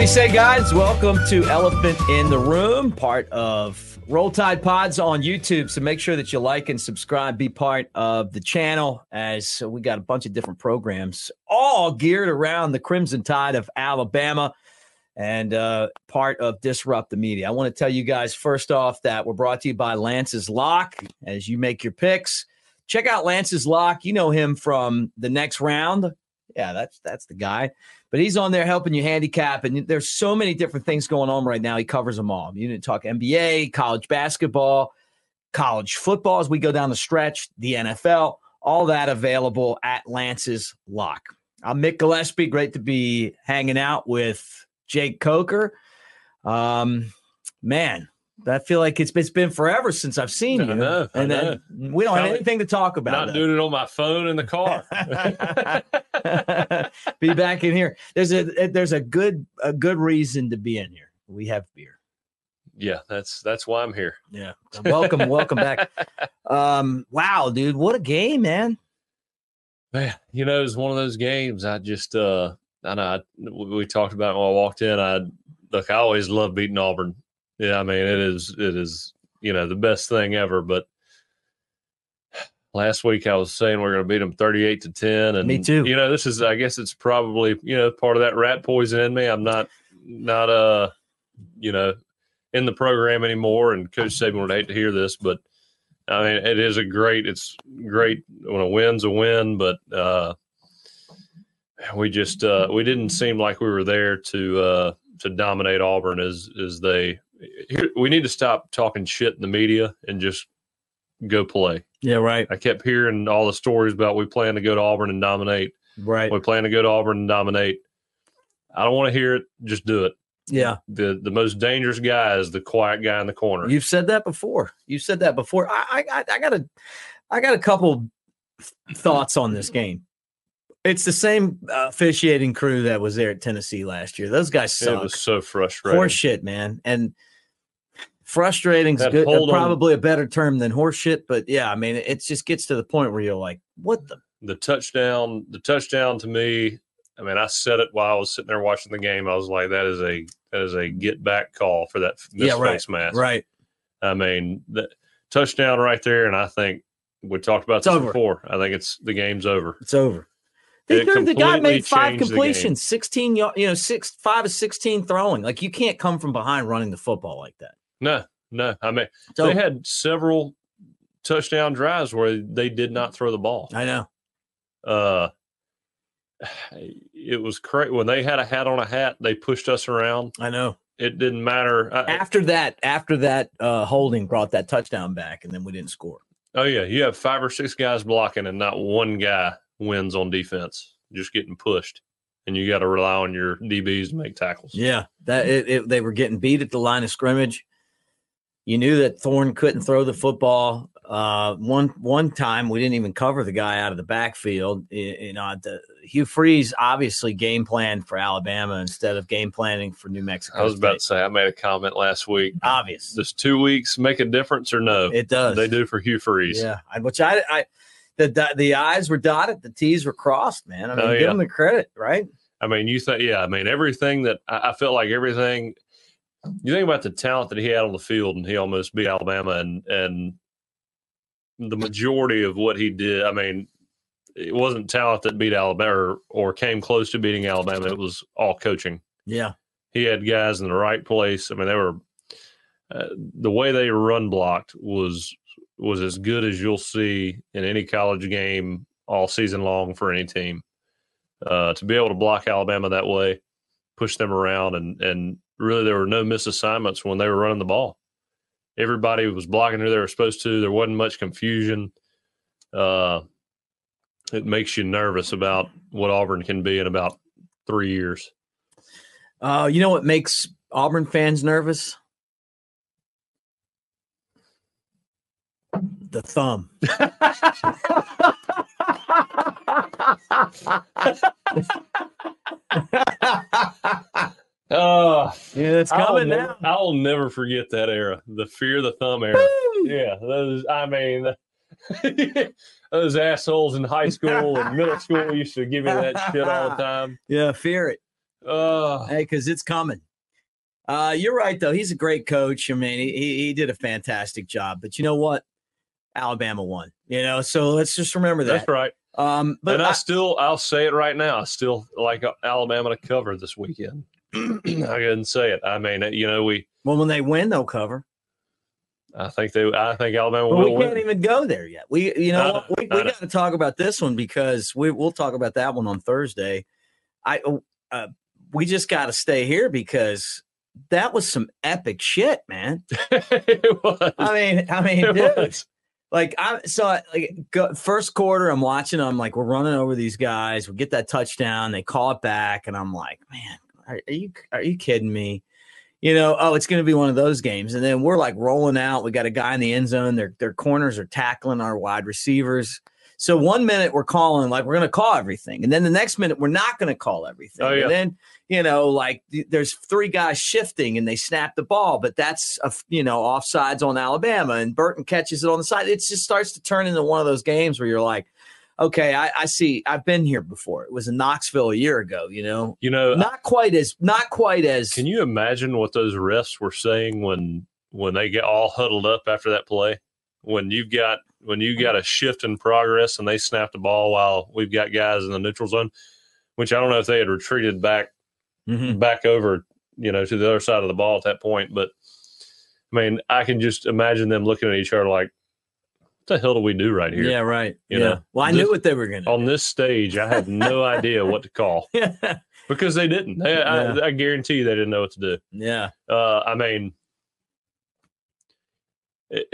Do you say, guys? Welcome to Elephant in the Room, part of Roll Tide Pods on YouTube. So make sure that you like and subscribe, be part of the channel, as we got a bunch of different programs, all geared around the Crimson Tide of Alabama and uh, part of Disrupt the Media. I want to tell you guys first off that we're brought to you by Lance's Lock as you make your picks. Check out Lance's Lock. You know him from the next round. Yeah, that's that's the guy. But he's on there helping you handicap, and there's so many different things going on right now. He covers them all. You to talk NBA, college basketball, college football as we go down the stretch, the NFL, all that available at Lance's Lock. I'm Mick Gillispie. Great to be hanging out with Jake Coker. Um, man, I feel like it's, it's been forever since I've seen you. I know, and then we don't have anything to talk about. Not doing it on my phone in the car. be back in here. There's a there's a good a good reason to be in here. We have beer. yeah, that's that's why I'm here. Yeah. Welcome, welcome back. Um, wow, dude, what a game, man. Man, you know, it's one of those games. I just, uh, I know I, we we talked about it when I walked in. I look, I always love beating Auburn. Yeah, I mean, it is, it is, you know, the best thing ever. But last week I was saying we're going to beat them 38 to 10. And, Me too. You know, this is, I guess it's probably, you know, part of that rat poison in me. I'm not, not, uh, you know, in the program anymore. And Coach Saban would hate to hear this, but I mean, it is a great, it's great when a win's a win, but, uh, we just uh, we didn't seem like we were there to uh, to dominate Auburn as as they. Here, we need to stop talking shit in the media and just go play. Yeah, right. I kept hearing all the stories about we plan to go to Auburn and dominate. Right. We plan to go to Auburn and dominate. I don't want to hear it. Just do it. Yeah. the The most dangerous guy is the quiet guy in the corner. You've said that before. You've said that before. I I, I got a I got a couple thoughts on this game. It's the same uh, officiating crew that was there at Tennessee last year. Those guys it was so frustrating. Horse shit, man. And frustrating's is good. on- Probably a better term than horseshit. but yeah, I mean, it just gets to the point where you're like, what the? the touchdown the touchdown to me i mean i said it while i was sitting there watching the game i was like that is a that is a get back call for that this Yeah, right, face mask Right. i mean the touchdown right there and i think we talked about It's this over. before i think it's the game's over It's over. They, It threw- the guy made five changed the game. completions, 16, y- you know, six, five of 16 throwing. Like you can't come from behind running the football like that. No no i mean It's they had several touchdown drives where they did not throw the ball I know. uh it was crazy when they had a hat on a hat they pushed us around I know. it didn't matter I, After that, after that, uh, holding brought that touchdown back, and then we didn't score. Oh yeah, you have five or six guys blocking, and not one guy wins on defense. Just getting pushed, and you got to rely on your DBs to make tackles. Yeah, that it, it, they were getting beat at the line of scrimmage. You knew that Thorne couldn't throw the football. Uh, one one time we didn't even cover the guy out of the backfield. You know, the, Hugh Freeze obviously game planned for Alabama instead of game planning for New Mexico. I was about to say I made a comment last week. obvious. Does two weeks make a difference or no? It does. They do for Hugh Freeze. Yeah, which I, I, the, the I's were dotted, the T's were crossed. Man, I mean, Oh, give yeah. them the credit, right? I mean, you think, yeah, I mean, everything that I, I felt like everything. You think about the talent that he had on the field, and he almost beat Alabama, and and the majority of what he did. I mean, it wasn't talent that beat Alabama or, or came close to beating Alabama. It was all coaching. Yeah, He had guys in the right place. I mean, they were uh, the way they run blocked was was as good as you'll see in any college game all season long for any team. Uh, to be able to block Alabama that way, push them around, and and really there were no misassignments when they were running the ball. Everybody was blocking who they were supposed to. There wasn't much confusion. Uh, it makes you nervous about what Auburn can be in about three years. uh, you know what makes Auburn fans nervous? The thumb. Oh, Yeah, it's coming I'll now. never, I'll never forget that era, the fear of the thumb era. yeah, those. I mean, those assholes in high school and middle school used to give me that shit all the time. Yeah, fear it. Uh, Hey, because it's coming. Uh, you're right, though. He's a great coach. I mean, he, he he did a fantastic job. But you know what? Alabama won. You know, so let's just remember that. that's right. Um, but and I, I- still, I'll say it right now. I still like Alabama to cover this weekend. I couldn't say it. I mean, you know, we. well, when they win, they'll cover. I think they. I think Alabama But will we can't win. even go there yet. We, you know, know, we, we got to talk about this one because we we'll talk about that one on Thursday. I, uh, we just got to stay here because that was some epic shit, man. it was. I mean, I mean, It dude, was. like I so like go, first quarter, I'm watching. I'm like, we're running over these guys. We get that touchdown. They call it back, and I'm like, man, are, are you are you kidding me? You know, oh, it's going to be one of those games. And then we're like rolling out. We got a guy in the end zone. Their their corners are tackling our wide receivers. So one minute we're calling like we're going to call everything, and then the next minute we're not going to call everything. Oh, yeah. And then you know, like th- there's three guys shifting and they snap the ball, but that's a you know offsides on Alabama, and Burton catches it on the side. It just starts to turn into one of those games where you're like, okay, I, I see. I've been here before. It was in Knoxville a year ago. You know, You know, not quite as not quite as. Can you imagine what those refs were saying when when they get all huddled up after that play? When you've got when you got a shift in progress and they snap the ball while we've got guys in the neutral zone, which I don't know if they had retreated back Mhm. back over, you know, to the other side of the ball at that point. But I mean, I can just imagine them looking at each other like, "What the hell do we do right here?" Yeah, right. You yeah. know, well, I this- knew what they were going to. On this stage, I had no idea what to call because they didn't. They, Yeah. I, I guarantee you they didn't know what to do. yeah. Uh, I mean, it,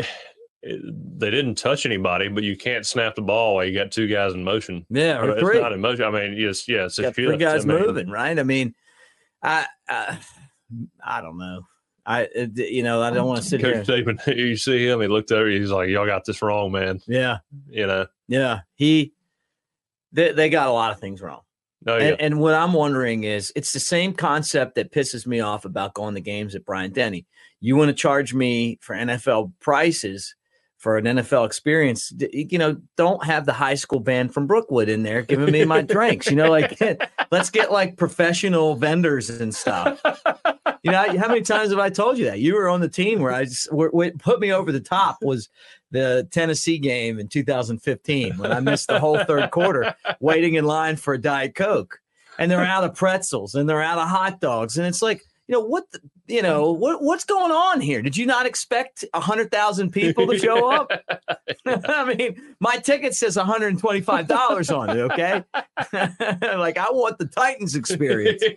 it, they didn't touch anybody, but you can't snap the ball while you got two guys in motion. Yeah. Or it's three. not in motion. I mean, yes, yeah, it's a got three guys I mean, moving, right? I mean, I, I, I don't know. I, uh, you know, I don't want to sit here. Coach you see him, he looked over, he's like, Y'all got this wrong, man. Yeah, You know, yeah. He, they, they got a lot of things wrong. oh, yeah. And, and what I'm wondering is, it's the same concept that pisses me off about going to games at Bryant-Denny. You want to charge me for NFL prices for an NFL experience? You know, don't have the high school band from Brookwood in there giving me my drinks. You know, like let's get like professional vendors and stuff. You know, how many times have I told you that? You were on the team where I just what put me over the top was the Tennessee game in 2015 when I missed the whole third quarter waiting in line for a Diet Coke. And they're out of pretzels and they're out of hot dogs. And it's like, you know, what, the, you know, what, what's going on here? Did you not expect 100,000 people to show up? I mean, my ticket says $125 on it, okay? like, I want the Titans experience.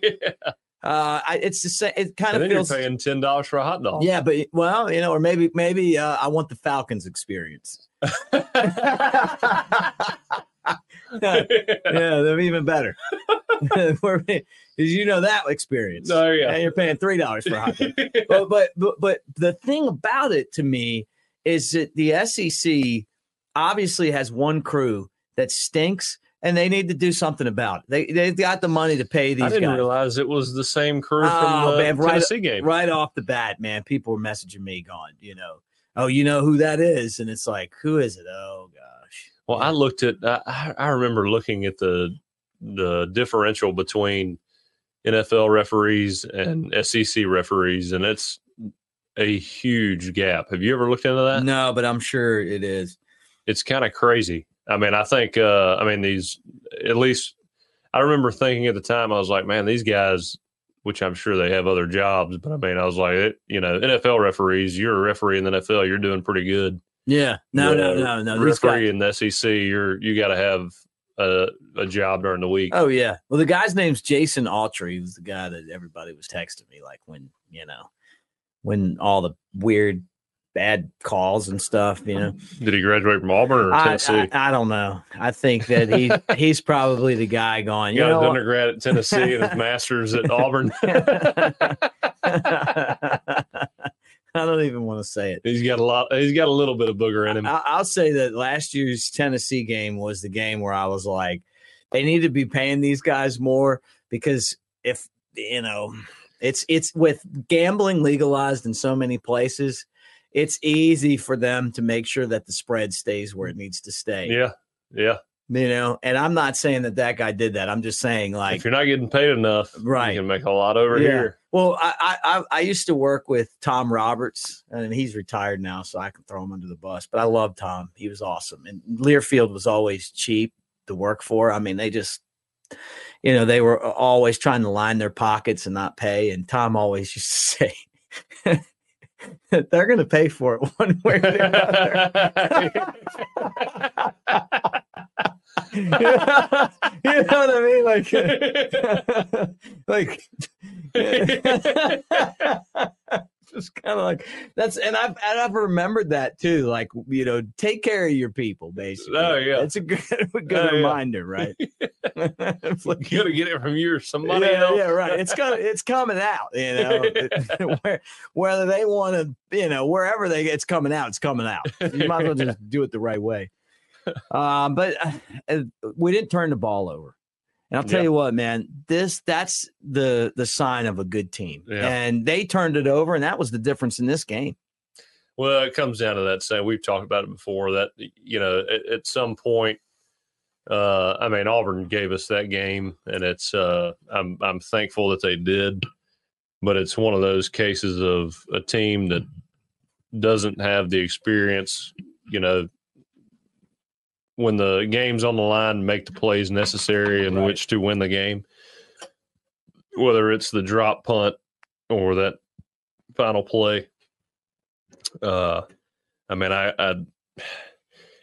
Uh, I, it's the same. It kind and of feels. paying ten dollars for a hot dog. Yeah, but well, you know, or maybe maybe uh, I want the Falcons experience. yeah, they're even better. Because you know that experience. Oh, yeah. and you're paying three dollars for a hot dog. but, but but but the thing about it to me is that the SEC obviously has one crew that stinks, and they need to do something about it. They they've got the money to pay these I didn't guys. realize it was the same crew Oh, from the man, right- Tennessee game. right off the bat, man, people were messaging me going, you know, oh, you know who that is, and it's like, who is it? Oh gosh. Well, I looked at. I, I- I remember looking at the the differential between NFL referees and SEC referees, and it's a huge gap. Have you ever looked into that? No, but I'm sure it is. It's kind of crazy. I mean, I think. Uh, I mean, these at least. I remember thinking at the time, I was like, man, these guys. Which I'm sure they have other jobs, but I mean, I was like, it, you know, NFL referees. You're a referee in the NFL. You're doing pretty good. Yeah. No, no, The no, no. Referee guys. in the SEC, you're you got to have a, a job during the week. Oh yeah. Well, the guy's name's Jason Autry. He was the guy that everybody was texting me, like when you know, when all the weird, bad calls and stuff. You know. Did he graduate from Auburn or I, Tennessee? I, I don't know. I think that he he's probably the guy going. You got his know, undergrad at Tennessee and his master's at Auburn. I don't even want to say it. he's got a lot. He's got a little bit of booger in him. I- I'll say that last year's Tennessee game was the game where I was like, they need to be paying these guys more because if you know, it's it's with gambling legalized in so many places, it's easy for them to make sure that the spread stays where it needs to stay. Yeah, yeah. You know, and I'm not saying that that guy did that. I'm just saying like if you're not getting paid enough, Right. you can make a lot over Yeah. here. Well, I, I I- I used to work with Tom Roberts, and he's retired now, so I can throw him under the bus. But I love Tom; he was awesome, and Learfield was always cheap to work for. I mean, they just, you know, they were always trying to line their pockets and not pay. And Tom always used to say, "They're going to pay for it one way or the other." you know what I mean? Like, like just kind of like that's and I've and I've remembered that too. Like you know, take care of your people, basically. Oh, yeah. it's a good a good Oh, yeah. reminder, right? It's like- you gotta get it from you or somebody yeah, else. yeah, right. It's gonna it's coming out, you know. Where, whether they want to, you know, wherever they it's coming out, it's coming out. You might as well just do it the right way. Um, but uh, we didn't turn the ball over. And I'll tell Yeah. you what, man, this that's the the sign of a good team. Yeah. And they turned it over, and that was the difference in this game. Well, it comes down to that saying We've talked about it before. That you know, at, at some point, uh, I mean, Auburn gave us that game, and it's. Uh, I'm I'm thankful that they did, but it's one of those cases of a team that doesn't have the experience. You know, when the game's on the line, make the plays necessary in Right. which to win the game. Whether it's the drop punt or that final play. Uh, I mean, I, I,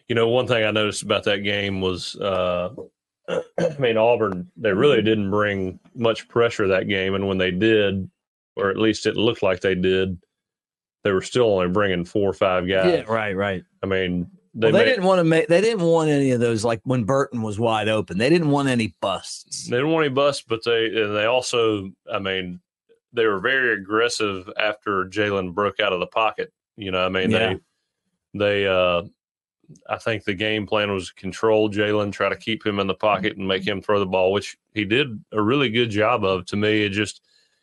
you know, one thing I noticed about that game was, uh, I mean, Auburn, they really didn't bring much pressure that game. And when they did, or at least it looked like they did, they were still only bringing four or five guys. Yeah, right, right. I mean, they, Well, they made- didn't want to make. They didn't want any of those. Like when Burton was wide open, they didn't want any busts. They didn't want any busts, but they and they also, I mean, they were very aggressive after Jalen broke out of the pocket. You know, I mean, Yeah. they they uh I think the game plan was control Jalen, try to keep him in the pocket and make him throw the ball, which he did a really good job of. To me, it just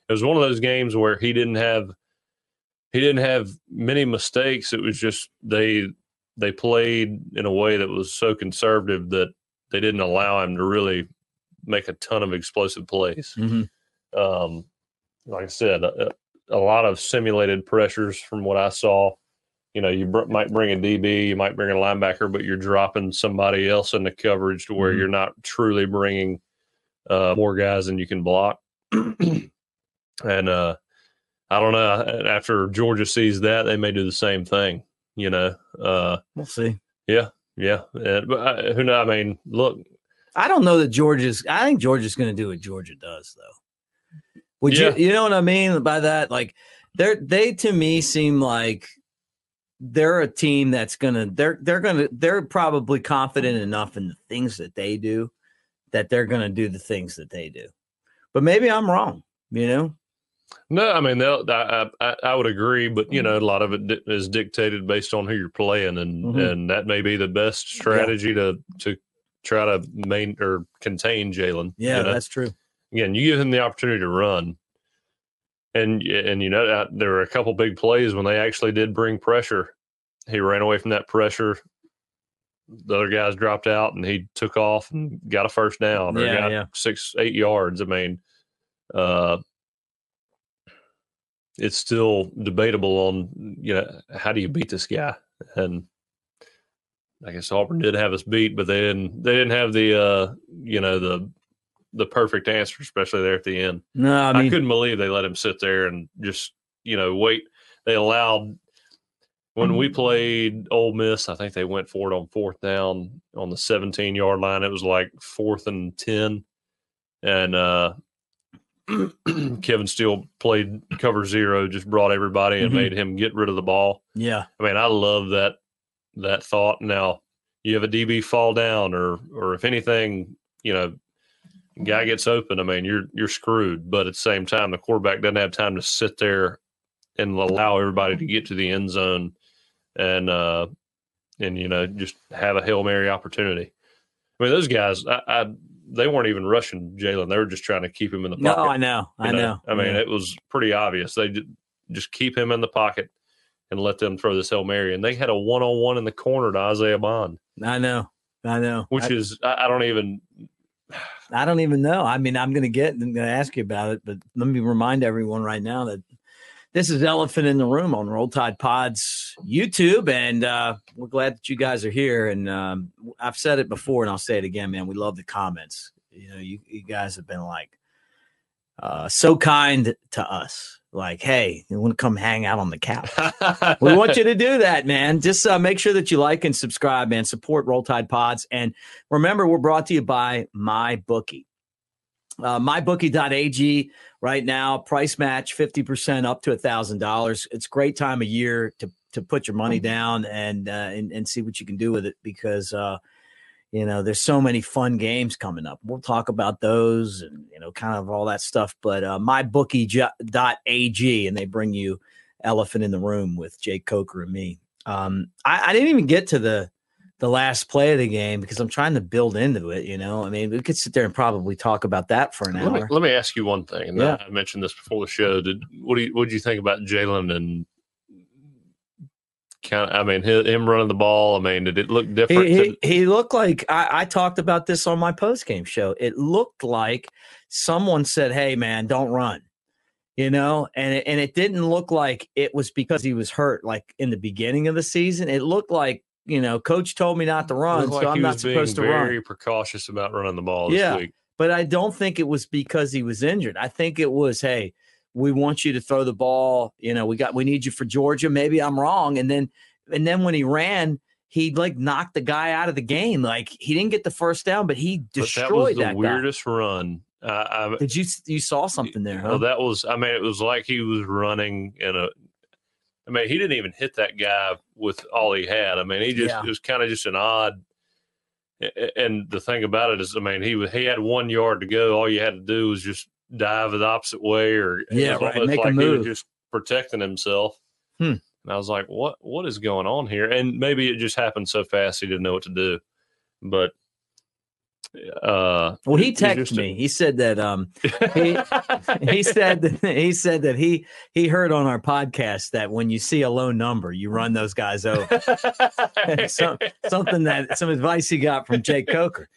it was one of those games where he didn't have he didn't have many mistakes. It was just they they played in a way that was so conservative that they didn't allow him to really make a ton of explosive plays. Mhm. Um, like I said, a, a lot of simulated pressures from what I saw. You know, you br- might bring a DB, you might bring a linebacker, but you're dropping somebody else in the coverage to where Mhm. you're not truly bringing uh, more guys than you can block. and uh, I don't know. After Georgia sees that, they may do the same thing. You know, uh, We'll see. yeah, yeah. And, but I, who know? I mean, look, I don't know that Georgia's. I think Georgia's going to do what Georgia does, though. Would Yeah. you? You know what I mean by that? Like they're they to me seem like they're a team that's gonna they're they're gonna they're probably confident enough in the things that they do that they're gonna do the things that they do. But maybe I'm wrong. You know? No, I mean, I, I I would agree, but Mm-hmm. you know, a lot of it di- is dictated based on who you're playing, and Mhm. and that may be the best strategy to to try to main or contain Jalen. Yeah, you know? that's true. again, you give him the opportunity to run, and and you know that there were a couple big plays when they actually did bring pressure. He ran away from that pressure. The other guys dropped out, and he took off and got a first down or Yeah, got yeah. six, eight yards. I mean, uh, it's still debatable on you know how do you beat this guy and. I guess Auburn did have us beat, but they didn't. They didn't have the, uh, you know, the the perfect answer, especially there at the end. No, I I, couldn't believe they let him sit there and just, you know, wait. They allowed when we played Ole Miss, I think they went for it on fourth down on the 17 yard line. It was like fourth and 10. And uh, Kevin Steele played cover zero, just brought everybody and Mhm. made him get rid of the ball. yeah. I mean, I love that that thought. Now you have a DB fall down, or or if anything, you know, guy gets open. I mean, you're you're screwed. But at the same time, the quarterback doesn't have time to sit there and allow everybody to get to the end zone and uh and you know just have a hail mary opportunity. I mean, those guys, I, I they weren't even rushing Jalen. They were just trying to keep him in the pocket. No. I know. I you know. I mean, Yeah. it was pretty obvious. They just keep him in the pocket and let them throw this Hail Mary. And they had a one on one in the corner to Isaiah Bond. I know. I know. Which I, is I, I don't even I don't even know. I mean, I'm going to get I'm going to ask you about it, but let me remind everyone right now that this is Elephant in the Room on Roll Tide Pods YouTube, and uh, we're glad that you guys are here. And um, I've said it before, and I'll say it again, man. We love the comments. You know, you, you guys have been like uh, so kind to us. Like, hey, you want to come hang out on the couch? we want you to do that, man. Just uh, make sure that you like and subscribe, man. Support Roll Tide Pods, and remember, we're brought to you by MyBookie. Uh, mybookie.ag right now price match 50% up to a thousand dollars. It's great time of year to to put your money down and uh, and, and see what you can do with it because uh, you know there's so many fun games coming up. We'll talk about those and you know kind of all that stuff but uh, mybookie.ag and they bring you elephant in the room with jake coker and me. Um, I, I didn't even get to the the last play of the game because I'm trying to build into it. You know, I mean, we could sit there and probably talk about that for an let hour. Me, let me ask you one thing. And Yeah. I mentioned this before the show. Did what do you what do you think about Jalen and kind of? I mean, hi- him running the ball. I mean, did it look different? He, he looked like I, I talked about this on my post game show. It looked like someone said, "Hey, man, don't run," you know, and it, and it didn't look like it was because he was hurt. Like in the beginning of the season, it looked like you know, coach told me not to run, like so I'm not supposed to run. very precautious about running the ball this Yeah. week. But I don't think it was because he was injured. I think it was, hey, we want you to throw the ball. You know, we got we need you for Georgia. Maybe I'm wrong. And then and then when he ran, he like knocked the guy out of the game. Like he didn't get the first down, but he But that was destroyed the that, guy. weirdest run. Uh, I, Did you you saw something there? Huh? Well, that was. I mean, it was like he was running in a. I mean, he didn't even hit that guy with all he had. I mean, he just Yeah. it was kind of just an odd. And the thing about it is, I mean, he was he had one yard to go. All you had to do was just dive the opposite way, or Yeah, right, make a like he move. was just protecting himself. Hmm. And I was like, what What is going on here? And maybe it just happened so fast he didn't know what to do. But uh, well, he texted me. He said that um He- he said that, he said that he he heard on our podcast that when you see a low number, you run those guys over. So- Something that some advice he got from Jake Coker.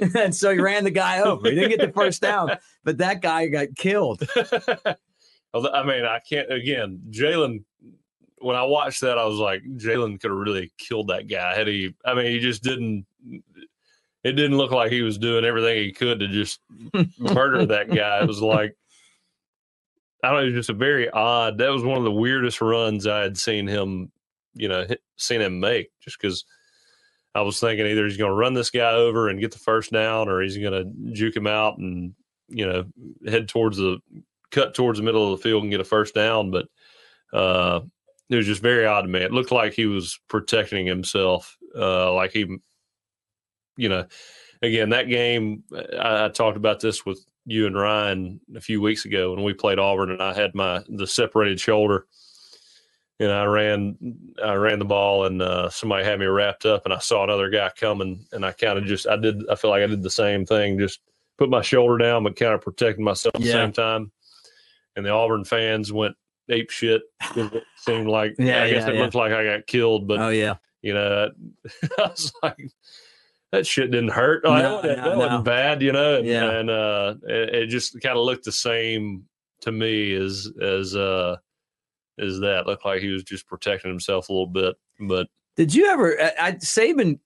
and so he ran the guy over. He didn't get the first down, but that guy got killed. I mean, I can't again. Jalen, when I watched that, I was like, Jalen could have really killed that guy had he. I mean, he just didn't. It didn't look like he was doing everything he could to just murder that guy. It was like, I don't know, it was just a very odd. That was one of the weirdest runs I had seen him, you know, hit, seen him make. Just because I was thinking either he's going to run this guy over and get the first down, or he's going to juke him out and you know head towards the cut towards the middle of the field and get a first down. But uh, it was just very odd to me. It looked like he was protecting himself, uh, like he, you know, again that game. I, I talked about this with you and Ryan a few weeks ago when we played Auburn, and I had my the separated shoulder. And I ran, I ran the ball, and uh, somebody had me wrapped up, and I saw another guy coming, and I kind of just, I did, I feel like I did the same thing, just put my shoulder down, but kind of protecting myself at the same time. And the Auburn fans went ape shit. It seemed like, Yeah, I guess yeah, it yeah. looked like I got killed, but Oh yeah, you know, I was like, that shit didn't hurt. Like, No, that no, that no. wasn't bad, you know. And, Yeah. and uh, it, it just kind of looked the same to me as as uh as that. Looked like he was just protecting himself a little bit, but Did you ever? I, I, Saban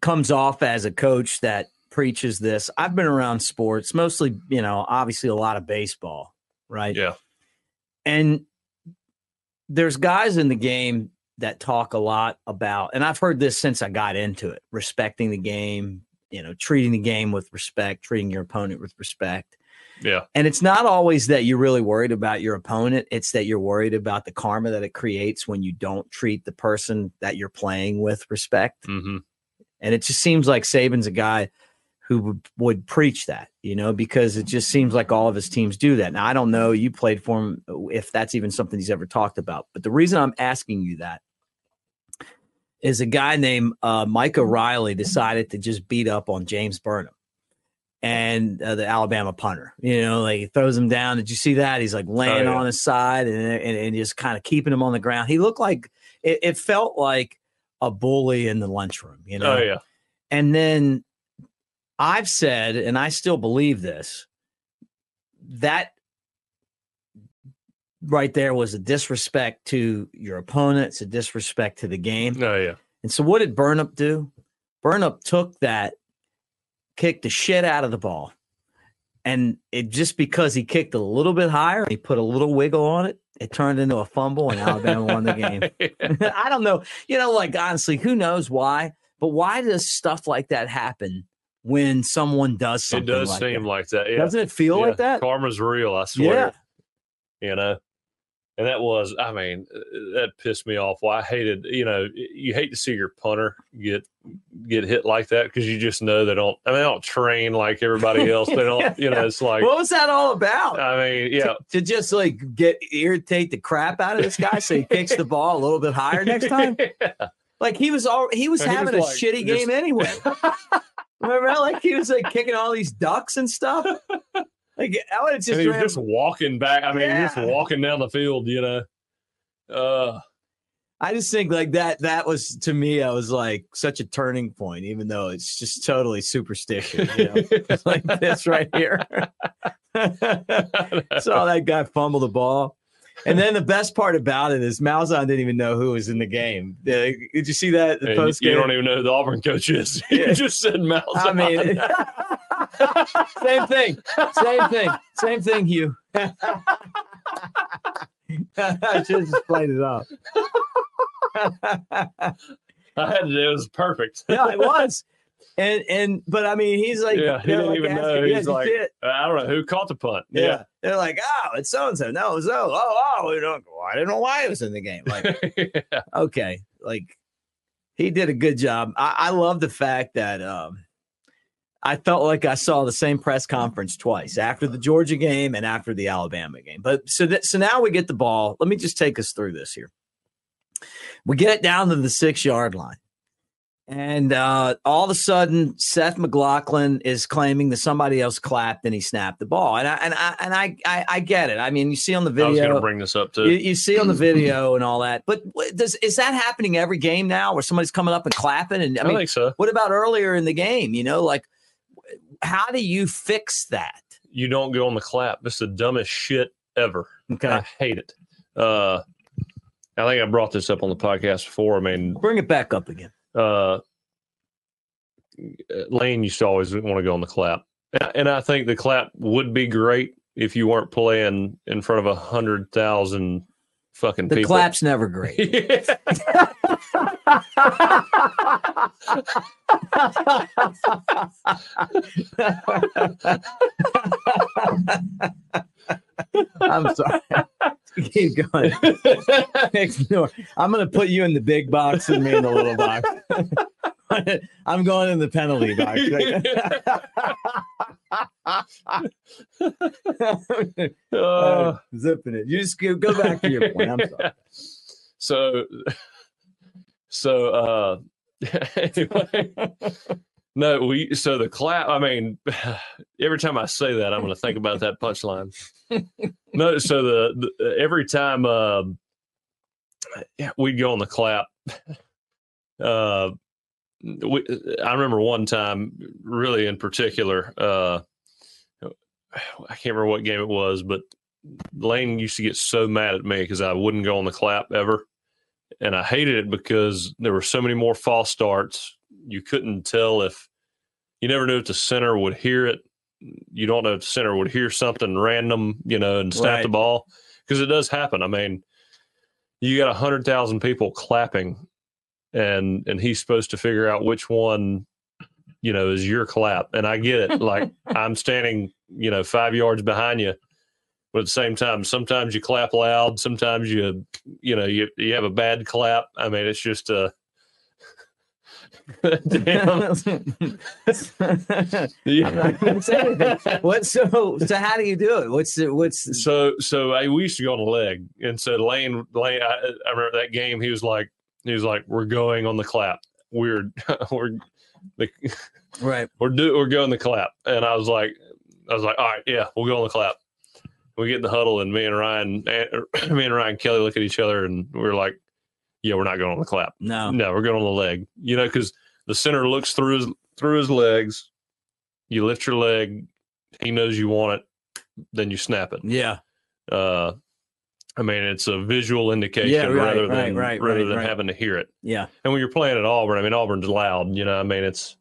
comes off as a coach that preaches this. I've been around sports, mostly, you know, obviously a lot of baseball, right? yeah, And there's guys in the game that talk a lot about, and I've heard this since I got into it, respecting the game, you know, treating the game with respect, treating your opponent with respect. yeah, And it's not always that you're really worried about your opponent. It's that you're worried about the karma that it creates when you don't treat the person that you're playing with respect. hmm And it just seems like Saban's a guy who would, would preach that, you know, because it just seems like all of his teams do that. Now, I don't know, you played for him, if that's even something he's ever talked about. But the reason I'm asking you that is a guy named uh, Mike O'Reilly decided to just beat up on James Burnip and uh, the Alabama punter. You know, like he throws him down. Did you see that? He's like laying yeah. on his side and, and, and just kind of keeping him on the ground. He looked like it, it felt like a bully in the lunchroom, you know. Oh yeah. And then I've said, and I still believe this, that right there was a disrespect to your opponent, it's a disrespect to the game. Oh yeah. And so what did Burnip do? Burnip took that, kicked the shit out of the ball. And it just because he kicked a little bit higher, he put a little wiggle on it, it turned into a fumble and Alabama won the game. I don't know. You know, like honestly, who knows why? But why does stuff like that happen when someone does something. It does like seem that? like that. Yeah. Doesn't it feel Yeah. like that? Karma's real, I swear. Yeah. You know? And that was, I mean, that pissed me off. Well, I hated, you know, you hate to see your punter get get hit like that because you just know they don't. I mean, they don't train like everybody else. They don't, you know. It's like, what was that all about? I mean, yeah, to just like get irritate the crap out of this guy so he kicks the ball a little bit higher next time. Like he was all he was He was having a like, shitty just- game anyway. Remember, like he was like kicking all these ducks and stuff. Like I would just, and he was ran- just walking back. I mean, just Yeah. walking down the field. You know, uh, I just think like that. That was to me, I was like such a turning point, even though it's just totally superstition. You know, like this right here. Saw that guy fumble the ball. And then the best part about it is Malzahn didn't even know who was in the game. Did you see that? The post you game. don't even know who the Auburn coach is. Yeah. just said Malzahn. I mean, same thing, same thing, same thing, Hugh. I should just played it off. I had to. It was perfect. yeah, it was. And and but I mean, he's like, Yeah, he didn't like even asking, know. He's you like. I don't know who caught the punt. yeah. They're like, oh, it's so and so. No, it's so. Oh, oh, we don't. I didn't know why he was in the game. Like, Yeah. okay, like he did a good job. I, I love the fact that um, I felt like I saw the same press conference twice after the Georgia game and after the Alabama game. But so that so now we get the ball. Let me just take us through this here. We get it down to the six yard line. And uh, all of a sudden, Seth McLaughlin is claiming that somebody else clapped and he snapped the ball. And I and I and I I, I get it. I mean, you see on the video. I was going to bring this up you, too. you see on the video and all that. But does is that happening every game now, where somebody's coming up and clapping? And I I, mean, think so. what about earlier in the game? You know, like how do you fix that? You don't go on the clap. It's the dumbest shit ever. Okay, I hate it. Uh, I think I brought this up on the podcast before. I mean, bring it back up again. Uh, Lane used to always want to go on the clap, and- I think the clap would be great if you weren't playing in front of a hundred thousand fucking The people. clap's never great. I'm sorry. Keep going. Ignore. I'm going to put you in the big box and me in the little box. I'm going in the penalty box. Uh, zipping it. You just go, go back to your point. I'm sorry. so so uh anyway no we so the clap i mean every time i say that i'm going to think about that punchline no so the, the every time um yeah, we'd go on the clap uh we, i remember one time really in particular uh i can't remember what game it was but lane used to get so mad at me because i wouldn't go on the clap ever and I hated it because there were so many more false starts. You couldn't tell if you never knew if the center would hear it. You don't know if the center would hear something random, you know, and snap the ball because it does happen. I mean, you got a hundred thousand people clapping, and and he's supposed to figure out which one, you know, is your clap. And I get it. Like I'm standing, you know, five yards behind you. But at the same time, sometimes you clap loud. Sometimes you you know you you have a bad clap. I mean, it's just uh damn. I'm not gonna say anything. What so so how do you do it? What's the what's So so I, we used to go on the leg, and so Lane Lane I, I remember that game. He was like he was like we're going on the clap. We're we're the, right? we're do we're going the clap, and I was like I was like all right yeah we'll go on the clap. We get in the huddle, and me and Ryan and, me and Ryan Kelly look at each other, and we're like yeah, we're not going on the clap. No. No, we're going on the leg. You know, because the center looks through his through his legs. You lift your leg. He knows you want it. Then you snap it. Yeah. Uh, I mean, it's a visual indication Yeah, right, rather than right, rather right, than right. having to hear it. Yeah. And when you're playing at Auburn, I mean, Auburn's loud. You know, I mean, it's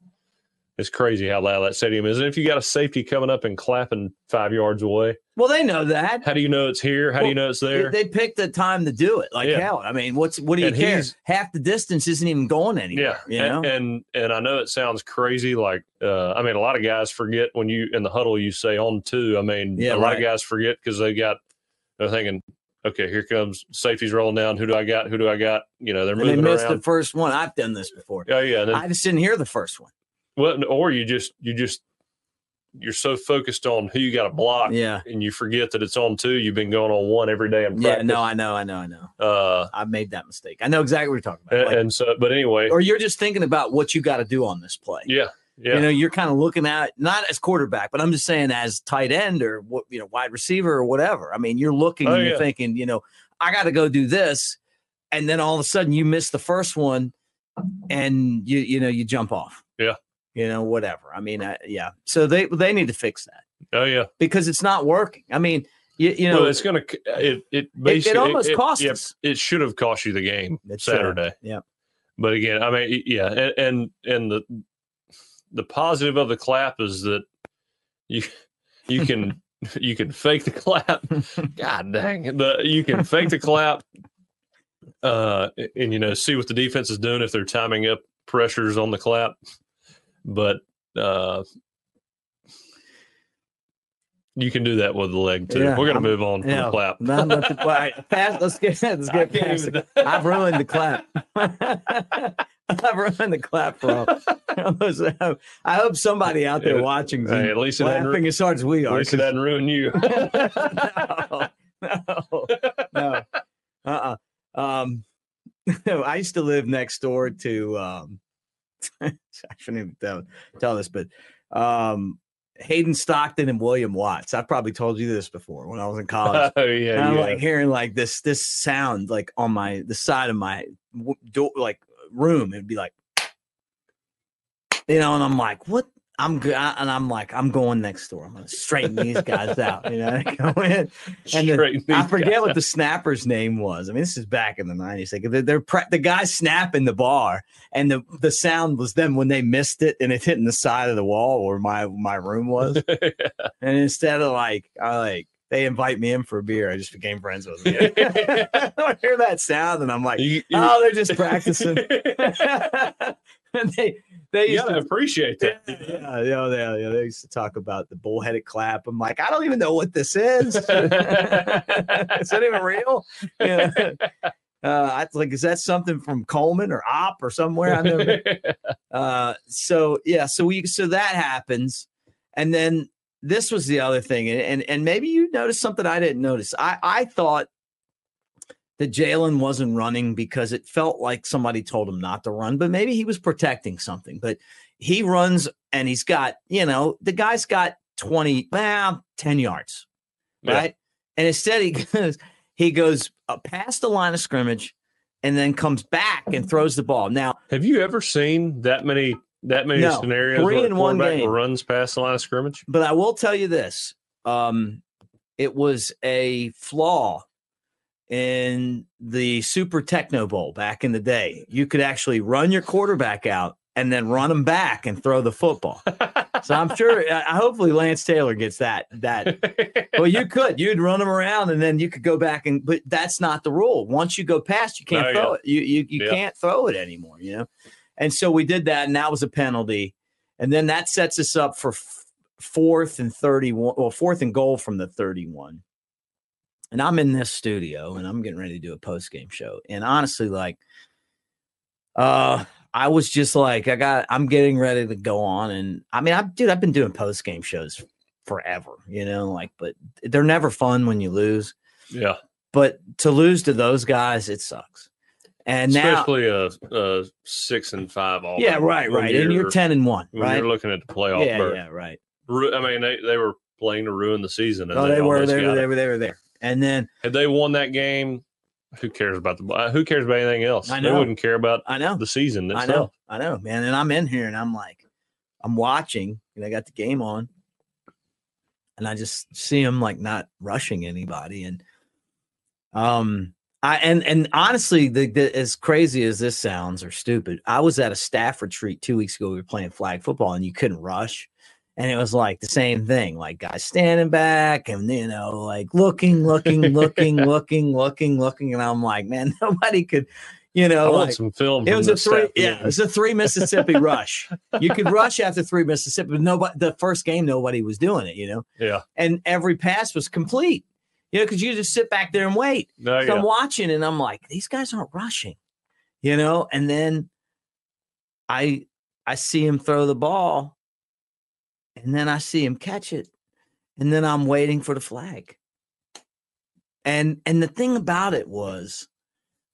it's crazy how loud that stadium is. And if you got a safety coming up and clapping five yards away, Well, they know that. how do you know it's here? How do you know it's there? They picked the time to do it. Like Yeah. hell. I mean, what's what do you And care? Half the distance isn't even going anywhere. Yeah, You know? and, and and I know it sounds crazy. Like, uh, I mean, a lot of guys forget when you in the huddle you say on two. I mean, Yeah, a lot right. of guys forget because they got they're thinking, okay, here comes safety's rolling down. Who do I got? Who do I got? You know, they're and they missed around. the first one. I've done this before. oh yeah, then, I just didn't hear the first one. well, or you just you just you're so focused on who you got to block, Yeah. and you forget that it's on two. You've been going on one every day in Yeah. No, I know. I know. I know. Uh, I made that mistake. I know exactly what you're talking about. and, Like, and so, but anyway, or you're just thinking about what you got to do on this play. yeah, yeah. You know, you're kind of looking at not as quarterback, but I'm just saying as tight end or what you know, wide receiver or whatever. I mean, you're looking Oh, and you're yeah. thinking, you know, I got to go do this, and then all of a sudden you miss the first one, and you you know you jump off. Yeah. You know, whatever. I mean, I, yeah. So they they need to fix that oh yeah. because it's not working. I mean, you, you know, well, it's gonna it it it, basically it almost it- cost yeah, us. it should have cost you the game It should. Saturday. Yeah. But again, I mean, yeah, and, and and the the positive of the clap is that you you can you can fake the clap. God dang it, the you can fake the clap, uh, and you know see what the defense is doing if they're timing up pressures on the clap. But uh, you can do that with the leg too. Yeah, We're gonna I'm- move on from Yeah. the clap. No, not the, pass, let's get let's get past even, I've ruined the clap. I've ruined the clap for all. I hope somebody out there Yeah. watching Hey, at least it laughing as hard as we are. At least it doesn't ruin you. no, no, no. Uh-uh. Um, I used to live next door to. Um, I shouldn't even tell, tell this, but um, Hayden Stockton and William Watts. I've probably told you this before when I was in college. oh yeah, I'm yeah. like hearing like this this sound like on my the side of my door like room. It'd be like, you know, and I'm like, what? I'm good, and I'm like, I'm going next door. I'm gonna straighten these guys out. You know, go in. And the- I forget what out. the snapper's name was. I mean, this is back in the nineties. Like they're, they're pre- the guy snapping the bar, and the the sound was them when they missed it and it hitting the side of the wall where my my room was. and instead of like, I like they invite me in for a beer, I just became friends with them. I hear that sound, and I'm like, You, you- oh, they're just practicing. And they they you used gotta to appreciate yeah, that. yeah, yeah, yeah, yeah. They used to talk about the bullheaded clap. I'm like, I don't even know what this is. is that even real? Yeah. Uh, I like, is that something from Coleman or Op or somewhere? I never. Uh, so yeah, so we so that happens, and then this was the other thing, and and, and maybe you noticed something I didn't notice. I I thought that Jalen wasn't running because it felt like somebody told him not to run, but maybe he was protecting something. But he runs and he's got, you know, the guy's got 20, well, 10 yards, Yeah. right? And instead he goes, he goes uh, past the line of scrimmage and then comes back and throws the ball. Now, Have you ever seen that many that many No. scenarios Three in one game. runs past the line of scrimmage? but I will tell you this. Um, it was a flaw in the Super Tecmo Bowl back in the day. You could actually run your quarterback out and then run him back and throw the football. So I'm sure, I- uh, hopefully, Lance Taylor gets that. That well, you could. You'd run him around, and then you could go back and. But that's not the rule. Once you go past, you can't Oh, throw it. You you you Yeah. can't throw it anymore. You know. And so we did that, and that was a penalty. And then that sets us up for fourth and thirty-one. Well, fourth and goal from the thirty-one. And I'm in this studio, and I'm getting ready to do a post-game show. And honestly, like, uh, I was just like, I got, I'm getting ready to go on, and I mean, I dude, I've been doing post-game shows forever, you know, like, but they're never fun when you lose. yeah, But to lose to those guys, it sucks. And now, especially a, a six and five all. yeah, right, right. And you're 10 and 1, when right? you're looking at the playoff Yeah, berth. yeah, right. I mean, they, they were playing to ruin the season. And Oh, they were, they were, they were, they were there. And then, Had they won that game, who cares about the uh, who cares about anything else? I They know. wouldn't care about I know. the season I know. I know, man. And I'm in here and I'm like, I'm watching and I got the game on. And I just see him like not rushing anybody. And um I and and honestly, the, the as crazy as this sounds or stupid, I was at a staff retreat two weeks ago. We were playing flag football and you couldn't rush. And it was like the same thing, like guys standing back and you know, like looking, looking, looking, looking, looking, looking. And I'm like, man, nobody could, you I know, want like, some film. it was a three, staff yeah, meeting. it was a three Mississippi rush. You could rush after three Mississippi, but nobody. The first game, nobody was doing it, you know, yeah. and every pass was complete, you know, because you just sit back there and wait. So yeah. I'm watching, and I'm like, these guys aren't rushing, you know, and then I I see him throw the ball, and then I see him catch it, and then I'm waiting for the flag. And and the thing about it was,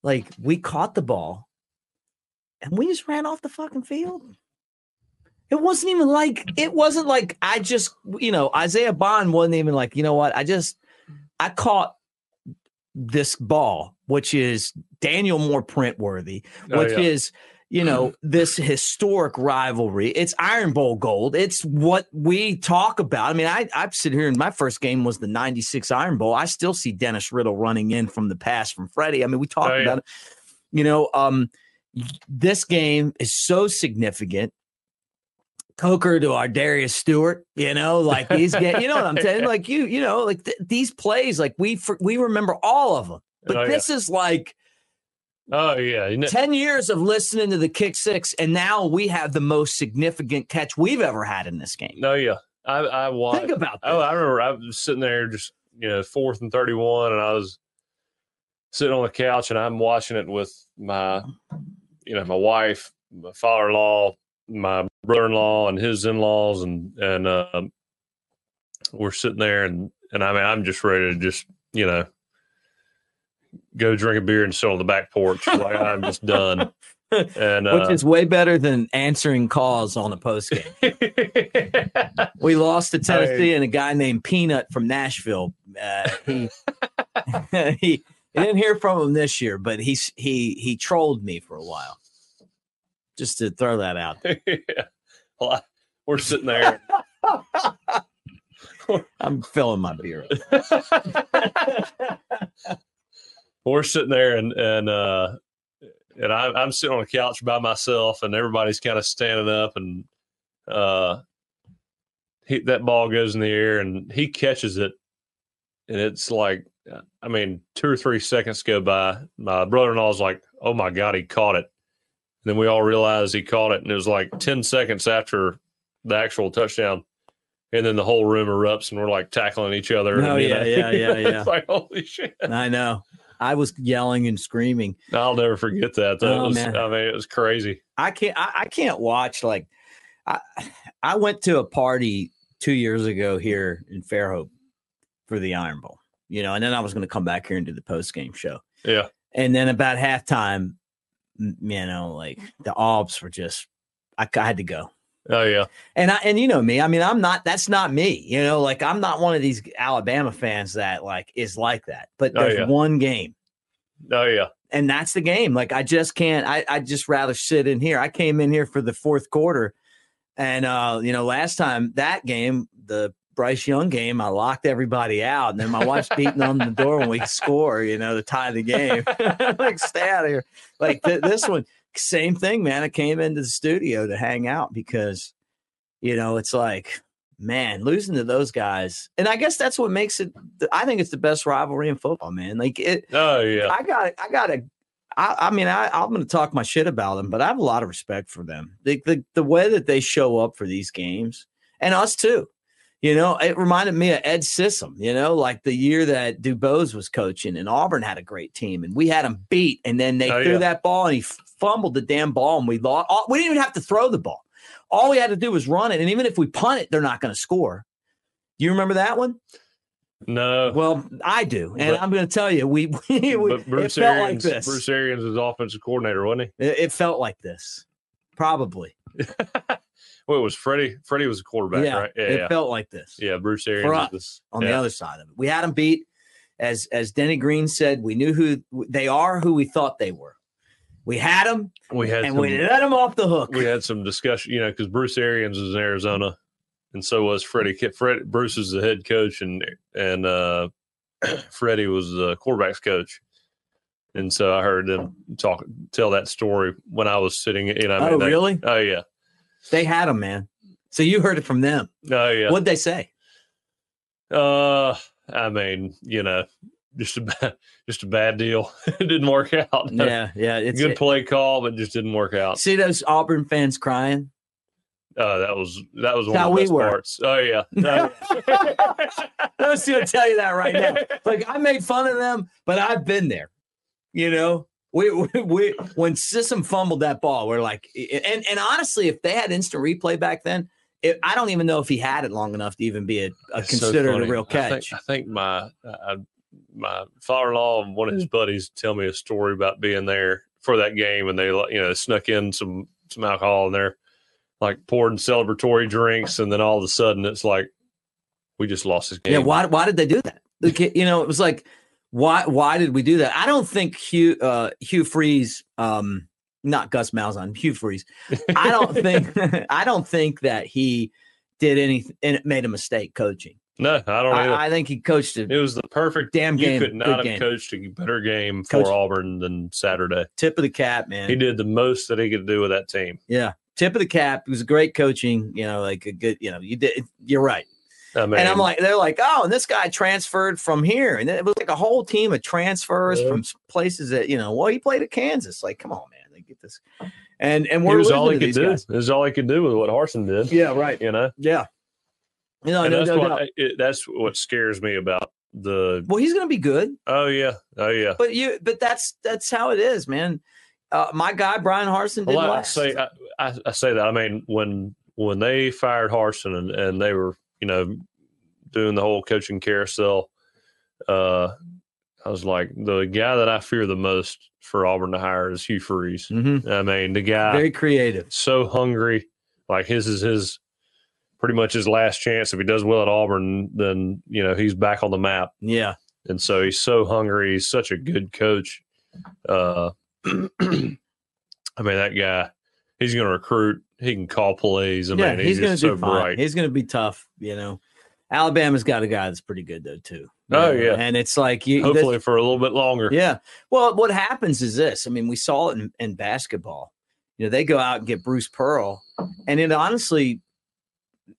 like, we caught the ball, and we just ran off the fucking field. It wasn't even like it wasn't like I just you know Isaiah Bond wasn't even like you know what I just I caught this ball which is Daniel Moore print worthy Oh, which yeah. is you know this historic rivalry. It's iron bowl gold. It's what we talk about. I mean i i sit here and my first game was the 96 iron bowl. I still see dennis riddle running in from the pass from freddie. I mean we talked Oh, yeah. about it. You know um this game is so significant. Coker to ArDarius Stewart, you know, like these get, you know what I'm saying? Like you, you know, like th- these plays, like we for, we remember all of them. But Oh, yeah. this is like Oh yeah. 10 years of listening to the kick six, and now we have the most significant catch we've ever had in this game. no, yeah. I I watched. Think about that. Oh, I remember I was sitting there just, you know, fourth and 31, and I was sitting on the couch and I'm watching it with my, you know, my wife, my father in law, my brother in law, and his in laws. And, and, uh, we're sitting there and, and I mean, I'm just ready to just, you know, go drink a beer and sit on the back porch. like I'm just done. And, uh, Which is way better than answering calls on a post game. We lost to Tennessee, and a guy named Peanut from Nashville. Uh, he, he I didn't hear from him this year, but he's he he trolled me for a while. Just to throw that out. there. yeah. Well, I, we're sitting there. I'm filling my beer. We're sitting there and and uh and I, I'm sitting on a couch by myself and everybody's kind of standing up and uh he, that ball goes in the air and he catches it and it's like I mean two or three seconds go by my brother-in-law's like oh my god he caught it and then we all realized he caught it and it was like 10 seconds after the actual touchdown and then the whole room erupts and we're like tackling each other Oh, and, yeah, yeah, yeah, yeah. it's like holy shit I know. I was yelling and screaming. I'll never forget that. That Oh, was, man. I mean, it was crazy. I can't. I, I can't watch like. I I went to a party two years ago here in Fairhope for the Iron Bowl. You know, and then I was going to come back here and do the post game show. Yeah. And then about halftime, you know, like the Alps were just. I, I had to go. Oh yeah. And I and you know me, I mean, I'm not that's not me, you know, like I'm not one of these Alabama fans that like is like that. But Oh, there's yeah. one game Oh yeah. and that's the game. Like I just can't. I I just rather sit in here. I came in here for the fourth quarter, and uh, you know, last time that game, the Bryce Young game, I locked everybody out, and then my wife's beating on the door when we score. You know, to tie the game. like stay out of here. Like th- this one, same thing, man. I came into the studio to hang out because, you know, it's like. Man, losing to those guys, and I guess that's what makes it. I think it's the best rivalry in football, man. Like it, Oh yeah. I got I got to I, I mean, I, I'm going to talk my shit about them, but I have a lot of respect for them. The, the the way that they show up for these games, and us too. You know, it reminded me of Ed Scissum. You know, like the year that Dubose was coaching, and Auburn had a great team, and we had them beat, and then they Oh, threw yeah. that ball, and he fumbled the damn ball, and we lost. all- We didn't even have to throw the ball. All we had to do was run it, and even if we punt it, they're not going to score. You remember that one? No. Well, I do, and But- I'm going to tell you, we, we, but Bruce it felt like Arians, this. Bruce Arians is offensive coordinator, wasn't It, it felt like this, probably. well, it was Freddie. Freddie was a quarterback, yeah, right? Yeah, it yeah. felt like this yeah, Bruce Arians us, this- on yeah. the other side of it. We had them beat, as as Denny Green said, we knew who they are, who we thought they were. We had them, We had and some, we let them off the hook. we had some discussion, you know, because Bruce Arians is in Arizona, and so was Freddie. Fred Bruce is the head coach, and and uh, Freddie was the quarterbacks coach. And so I heard them talk, tell that story when I was sitting. You know, I oh, mean, they- really? Oh yeah, They had them, man. So you heard it from them. oh yeah. What'd they say? Uh, I mean, you know, just a bad, just a bad deal. it didn't work out. Yeah, yeah. It's good play call, but just didn't work out. See those Auburn fans crying? Uh, that was that was one How of the we best were. parts. Oh yeah, Oh, I was going to tell you that right now. Like I made fun of them, but I've been there. You know, we, we, we when Scissum fumbled that ball, we're like, and and honestly, if they had instant replay back then, it, I don't even know if he had it long enough to even be a, a It's so considered a real I think, catch. I think my uh, my father-in-law and one of his buddies tell me a story about being there for that game, and they you know snuck in some some alcohol, and they're like pouring celebratory drinks, and then all of a sudden it's like we just lost this game. Yeah, why why did they do that? Like, You know, it was like, why why did we do that? I don't think Hugh uh, Hugh Freeze, um, not Gus Malzahn, Hugh Freeze. I don't think I don't think that he did anything and made a mistake coaching. No, I don't. either. I, I think he coached it it was the perfect damn game. You could not good have game. coached a better game Coach- for Auburn than Saturday. Tip of the cap, man. He did the most that he could do with that team. Yeah, tip of the cap. It was great coaching. You know, like a good. You know, you did. You're right. I mean, and I'm like, they're like, oh, and this guy transferred from here, and it was like a whole team of transfers Yeah. from places that you know. Well, he played at Kansas. Like, come on, man, they get this. And and he we're was losing all he could do. guys. It was all he could do with what Harsin did. Yeah, right. You know, Yeah. Know, and no, that's no what doubt. it, that's what scares me about the. Well, he's going to be good, Oh yeah, oh yeah. but you, but that's that's how it is, man. Uh, my guy Bryan Harsin did Well, I last. say I, I, I say that. I mean, when when they fired Harsin and, and they were you know doing the whole coaching carousel, uh, I was like, the guy that I fear the most for Auburn to hire is Hugh Freeze. Mhm. I mean, the guy very creative. so hungry. Like his is his pretty much his last chance. If he does well at Auburn, then you know he's back on the map. Yeah, And so he's so hungry. He's such a good coach. Uh, I mean, that guy, he's going to recruit. He can call plays. I yeah, mean, he's he's, going to so bright. He's going to be tough. You know, Alabama's got a guy that's pretty good though too. Oh, know, yeah. and it's like you. Hopefully for a little bit longer. Yeah. Well, what happens is this. I mean, we saw it in, in basketball. You know, they go out and get Bruce Pearl, and it honestly,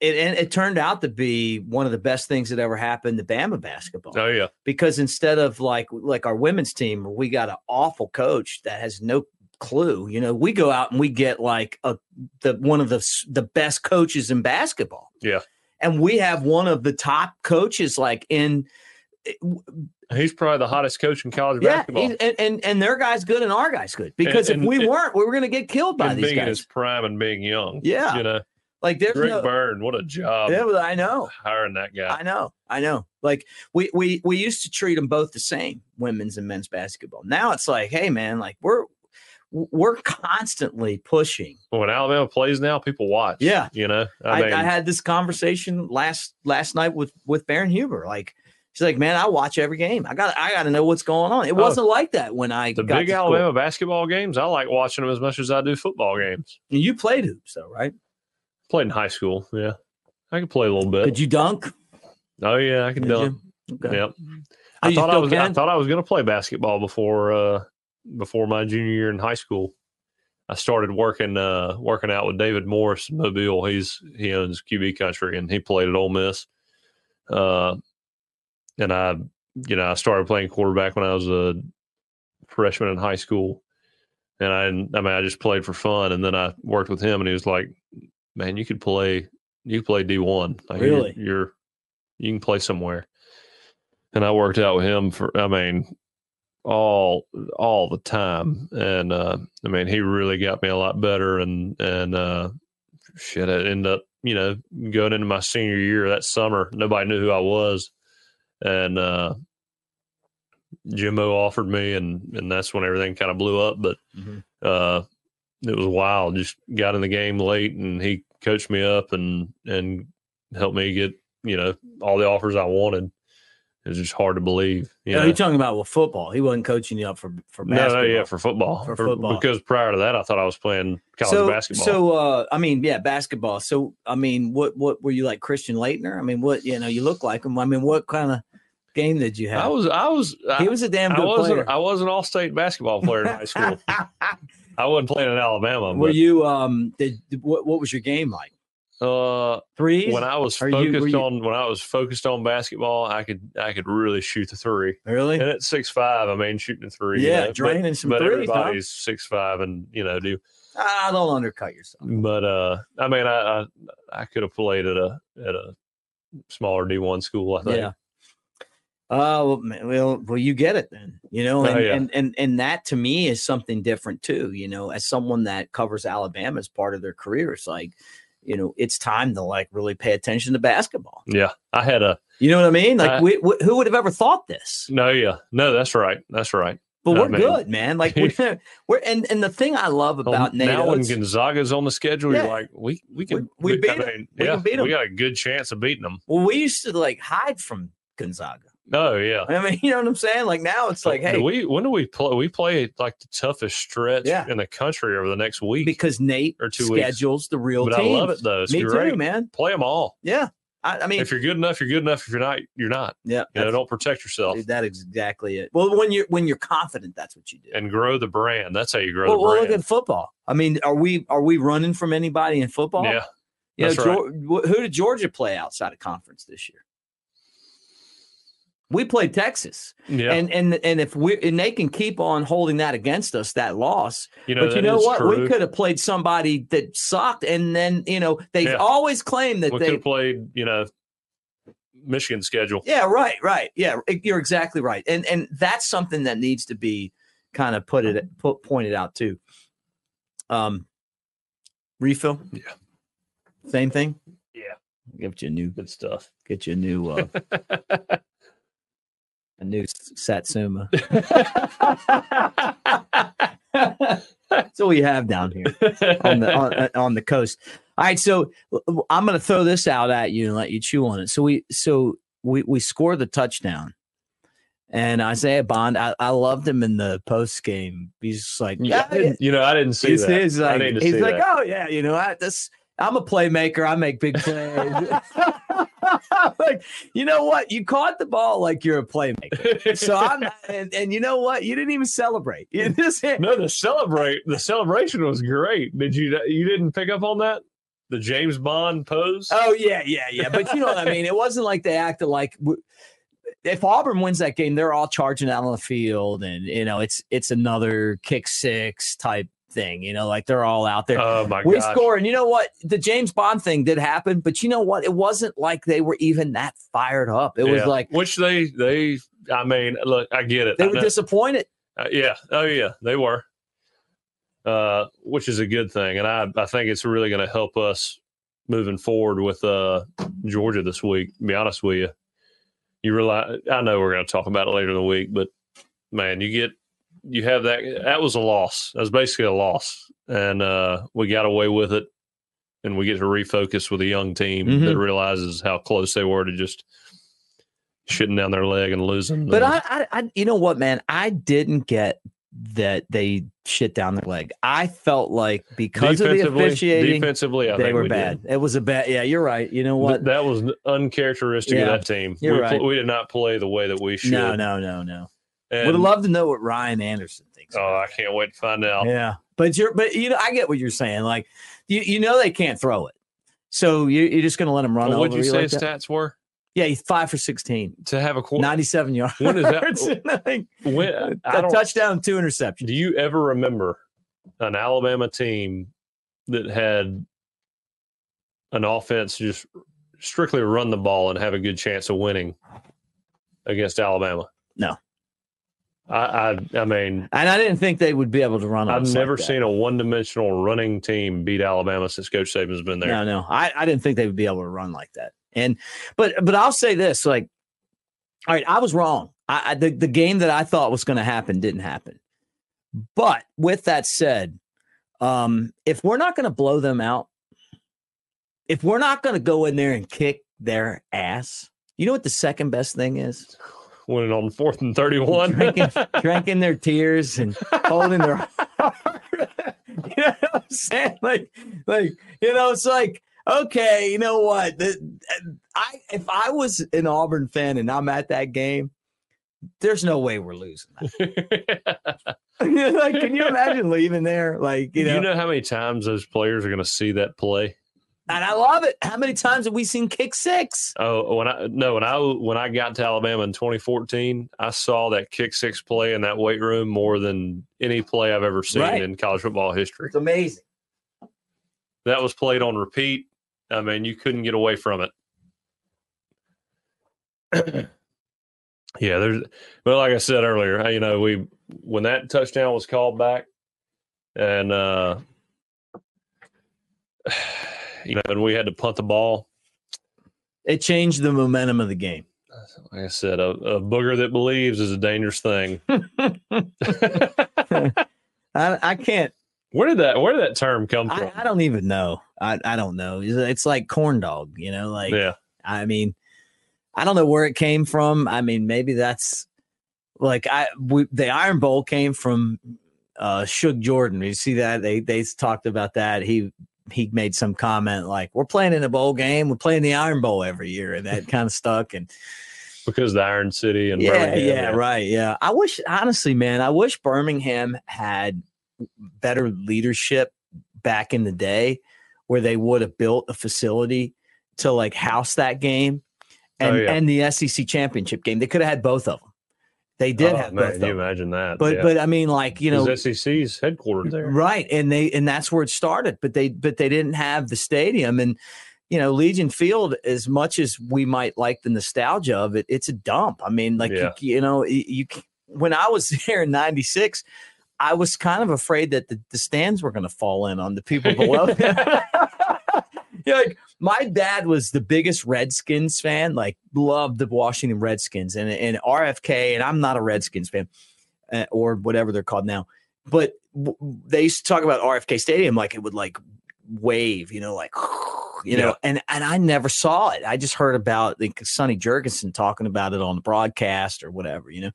it and it turned out to be one of the best things that ever happened to Bama basketball. Oh yeah. Because instead of like like our women's team, we got an awful coach that has no clue. You know, we go out and we get like a the one of the the best coaches in basketball. Yeah. And we have one of the top coaches like in eh, He's probably the hottest coach in college yeah, basketball. and, and and their guy's good and our guy's good because And- if we and- weren't, we were going to get killed by these being in his prime and being young. Yeah, You know, like there's Greg no. Byrne, what a job Yeah, I know, hiring that guy. I know, I know. Like we we we used to treat them both the same, women's and men's basketball. Now it's like, hey man, like we're we're constantly pushing. when Alabama plays now, people watch. Yeah. You know, I, I, mean, I had this conversation last last night with with Baron Huber. Like she's like, man, I watch every game. I got I got to know what's going on. It Oh. wasn't like that when I the got big to school. Alabama basketball games, I like watching them as much as I do football games. You played hoops though, right? Played in high school, yeah. I could play a little bit. Could you dunk? oh yeah, I can Did dunk. you? Okay. Yep. Oh, I thought I was. I thought I was going to play basketball before uh, before my junior year in high school. I started working uh, working out with David Morris in Mobile. He's he owns QB Country and he played at Ole Miss. Uh, and I, you know, I started playing quarterback when I was a freshman in high school. And I, I mean, I just played for fun. And then I worked with him, and he was like, "Man, you could play, you could play D one. Like, you're- Really? you're you can play somewhere." and I worked out with him for I mean all all the time and uh I mean he really got me a lot better and and uh shit I ended up you know going into my senior year that summer nobody knew who I was and uh Jimbo offered me and and that's when everything kind of blew up but Mhm. uh it was wild just got in the game late and he coached me up and and helped me get you know all the offers I wanted It's just hard to believe. You You know, you're talking about with football. He wasn't coaching you up for for basketball. no, yeah, for football. For football. Because prior to that, I thought I was playing college so, basketball. So, uh, I mean, yeah, basketball. So, I mean, what what were you like, Christian Laettner? I mean, what you know, you look like him. I mean, what kind of game did you have? I was, I was, he was a damn I good was, player. an, I was an all-state basketball player in high school. I wasn't playing in Alabama. were But, you? Um, did what? What was your game like? uh, Threes? when I was Are focused were you- on when I was focused on basketball, I could I could really shoot the three. really? And at six five, I mean shooting a three. you Yeah, know, but- draining some but threes, huh? everybody's six five and you know do I don't undercut yourself. but uh I mean I I, I could have played at a at a smaller D one school, I think. Yeah. Oh well, well, well, you get it then, you know, Oh, and, yeah. and and and that to me is something different too. You know, as someone that covers Alabama as part of their career, it's like, you know, it's time to like really pay attention to basketball. Yeah. I had a You know what I mean? Like, Uh, we, we, who would have ever thought this? no, yeah. No, that's right. That's right. But I we're good, man. Like we're, we're and and the thing I love Well, about now when Gonzaga's on the schedule, Yeah. you're like, we we can We- we beat I mean, We yeah, can beat 'em. we got a good chance of beating them. well, we used to like hide from Gonzaga. Oh yeah. I mean, you know what I'm saying? Like now it's oh, like, Do hey, we when do we play? We play like the toughest stretch Yeah. in the country over the next week. because Nate or two weeks. schedules the real but team. I love it though. It's Me great. too, man. Play them all. Yeah, I, I mean, if you're good enough, you're good enough. If you're not, you're not. yeah, You know, don't protect yourself Dude, that is exactly it. Well, when you're when you're confident, that's what you do. and grow the brand. That's how you grow well, the well, look at football. I mean, are we are we running from anybody in football? yeah, You know, that's right. Who did Georgia play outside of conference this year? We played Texas, yeah. and and and if we and they can keep on holding that against us, that loss. you know, but you know what? We could have played somebody that sucked, and then you know they've Yeah. always claimed that We they played. You know, Michigan schedule. Yeah, right, right. Yeah, you're exactly right. And and that's something that needs to be kind of put it put pointed out too. Um refill? Yeah. Same thing? Yeah. Get you a new Good stuff. get you a new uh a new Satsuma. That's all we have down here on the on, uh, on the coast. All right, so I'm going to throw this out at you and let you chew on it. So we so we we score the touchdown, and Isaiah Bond, I, I loved him in the post game. He's like, yeah, you know, I didn't see he's, that. he's like, he's like, that. oh yeah, you know, I this I'm a playmaker. I make big plays. like, you know what? You caught the ball like you're a playmaker. So I'm, and, and you know what? You didn't even celebrate. Just no, the celebrate the celebration was great. Did you you didn't pick up on that? The James Bond pose. Oh yeah, yeah, yeah. But you know what I mean. It wasn't like they acted like if Auburn wins that game, they're all charging out on the field, and you know it's it's another kick six type thing. You know, like they're all out there. Oh my god. we gosh. score, and you know what? The James Bond thing did happen, but you know what? It wasn't like they were even that fired up. It was like which they they. I mean, look, I get it. they were disappointed. Uh, yeah. Oh, yeah. They were. Uh, which is a good thing, and I I think it's really going to help us moving forward with uh Georgia this week. To be honest with you, you realize I know we're going to talk about it later in the week, but man, you get you have that. That was a loss. That was basically a loss, and uh, we got away with it, and we get to refocus with a young team Mhm. that realizes how close they were to just shitting down their leg and losing. But I, I, I, you know what, man? I didn't get that they shit down their leg. I felt like because of the officiating, defensively, I they were we bad. Did. It was a bad. Yeah, you're right. You know Th- what? That was uncharacteristic Yeah, of that team. you're we, right. we did not play the way that we should. No, no, no, no. And- Would have loved to know what Ryan Anderson thinks. Oh, I can't wait to find out. yeah, but you're, but you know, I get what you're saying. Like, you, you know, they can't throw it, so you, you're just going to let them run Well, over what'd you you say like his stats were Yeah, he's five for sixteen. to have a quarter? 97 yards. When is that- I think When, I a don't, touchdown, two interceptions. do you ever remember an Alabama team that had an offense just strictly run the ball and have a good chance of winning against Alabama? No. I I, I mean, And I didn't think they would be able to run. I've us like never seen a one-dimensional running team beat Alabama since Coach Saban's been there. No, no, I, I didn't think they would be able to run like that. And but but I'll say this: like, all right, I was wrong. I, I the the game that I thought was going to happen didn't happen. But with that said, um, if we're not going to blow them out, if we're not going to go in there and kick their ass, you know what the second best thing is? Winning on fourth and thirty-one, drinking, drinking their tears and holding their heart. you know what I'm saying? Like, like you know, it's like okay, you know what? The, I if I was an Auburn fan and I'm at that game, there's no way we're losing. that. like, can you imagine leaving there? Like, you know, you know how many times those players are going to see that play? And I love it. How many times have we seen kick six? Oh, when I no, when I when I got to Alabama in 2014, I saw that kick six play in that weight room more than any play I've ever seen right. in college football history. It's amazing. That was played on repeat. I mean, you couldn't get away from it. yeah, there's well, like I said earlier, you know, we when that touchdown was called back, and uh you know, and we had to punt the ball. It changed the momentum of the game. Like I said, a, a booger that believes is a dangerous thing. I, I, can't. Where did that Where did that term come from? I, I don't even know. I, I don't know. It's like corn dog, you know. Like, yeah. I mean, I don't know where it came from. I mean, maybe that's like I we, the Iron Bowl came from uh Shug Jordan. You see that they they talked about that. He he made some comment like, "We're playing in a bowl game. We're playing the Iron Bowl every year," and that kind of stuck. And because the Iron City and yeah, yeah, yeah, right, yeah. I wish, honestly, man, I wish Birmingham had better leadership back in the day, where they would have built a facility to like house that game, oh, and oh, yeah. and the SEC championship game. They could have had both of them. They did oh, have man, both. Can you imagine that? But yeah. but I mean, like you know, SEC's headquartered there, right? And they and that's where it started. But they but they didn't have the stadium, and you know, Legion Field. As much as we might like the nostalgia of it, it's a dump. I mean, like yeah. you, you, know, you, you when I was there in '96. I was kind of afraid that the, the stands were going to fall in on the people below. yeah, like my dad was the biggest Redskins fan, like loved the Washington Redskins and, and RFK. And I'm not a Redskins fan uh, or whatever they're called now, but w- they used to talk about RFK Stadium like it would like wave, you know, like you know, and and I never saw it. I just heard about like Sonny Jurgensen talking about it on the broadcast or whatever, you know.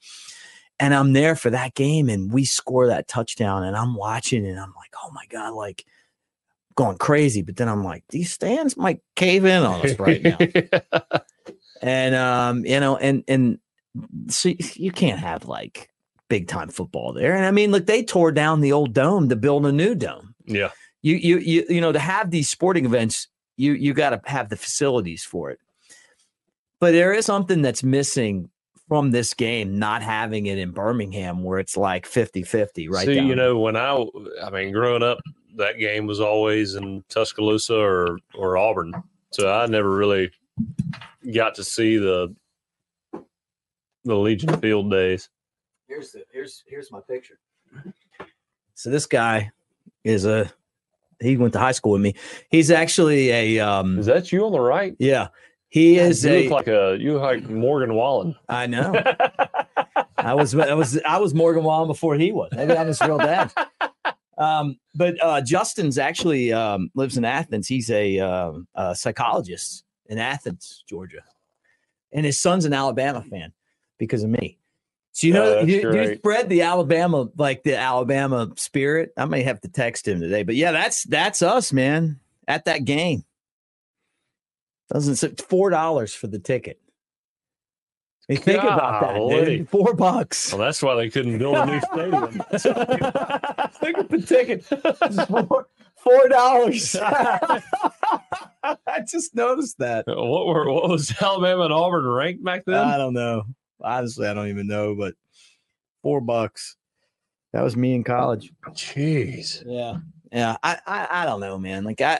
And I'm there for that game, and we score that touchdown, and I'm watching, and I'm like, oh my god, like going crazy. But then I'm like, these stands might cave in on us right now. and um, you know, and and so you can't have like big time football there. And I mean, look, they tore down the old dome to build a new dome. Yeah. You you you you know, to have these sporting events, you you got to have the facilities for it. But there is something that's missing from this game not having it in Birmingham where it's like 50-50 right See, you know, when I I mean growing up that game was always in Tuscaloosa or or Auburn, so I never really got to see the the Legion Field days. Here's the here's here's my picture. So this guy is a he went to high school with me. He's actually a um Is that you on the right? Yeah. He is you a, look like a you look like Morgan Wallen. I know. I was I was I was Morgan Wallen before he was. Maybe I'm his real dad. Um, but uh, Justin's actually um, lives in Athens. He's a, uh, a, psychologist in Athens, Georgia, and his son's an Alabama fan because of me. So you know, oh, you, you, spread the Alabama like the Alabama spirit. I may have to text him today, but yeah, that's that's us, man, at that game. Doesn't four dollars for the ticket. Hey, think about that, dude. Four bucks. Well, that's why they couldn't build a new stadium. Think of the ticket. Four, four dollars. I just noticed that. What were what was Alabama and Auburn ranked back then? I don't know. Honestly, I don't even know, but four bucks. That was me in college. Jeez. Yeah. Yeah. I, I, I don't know, man. Like I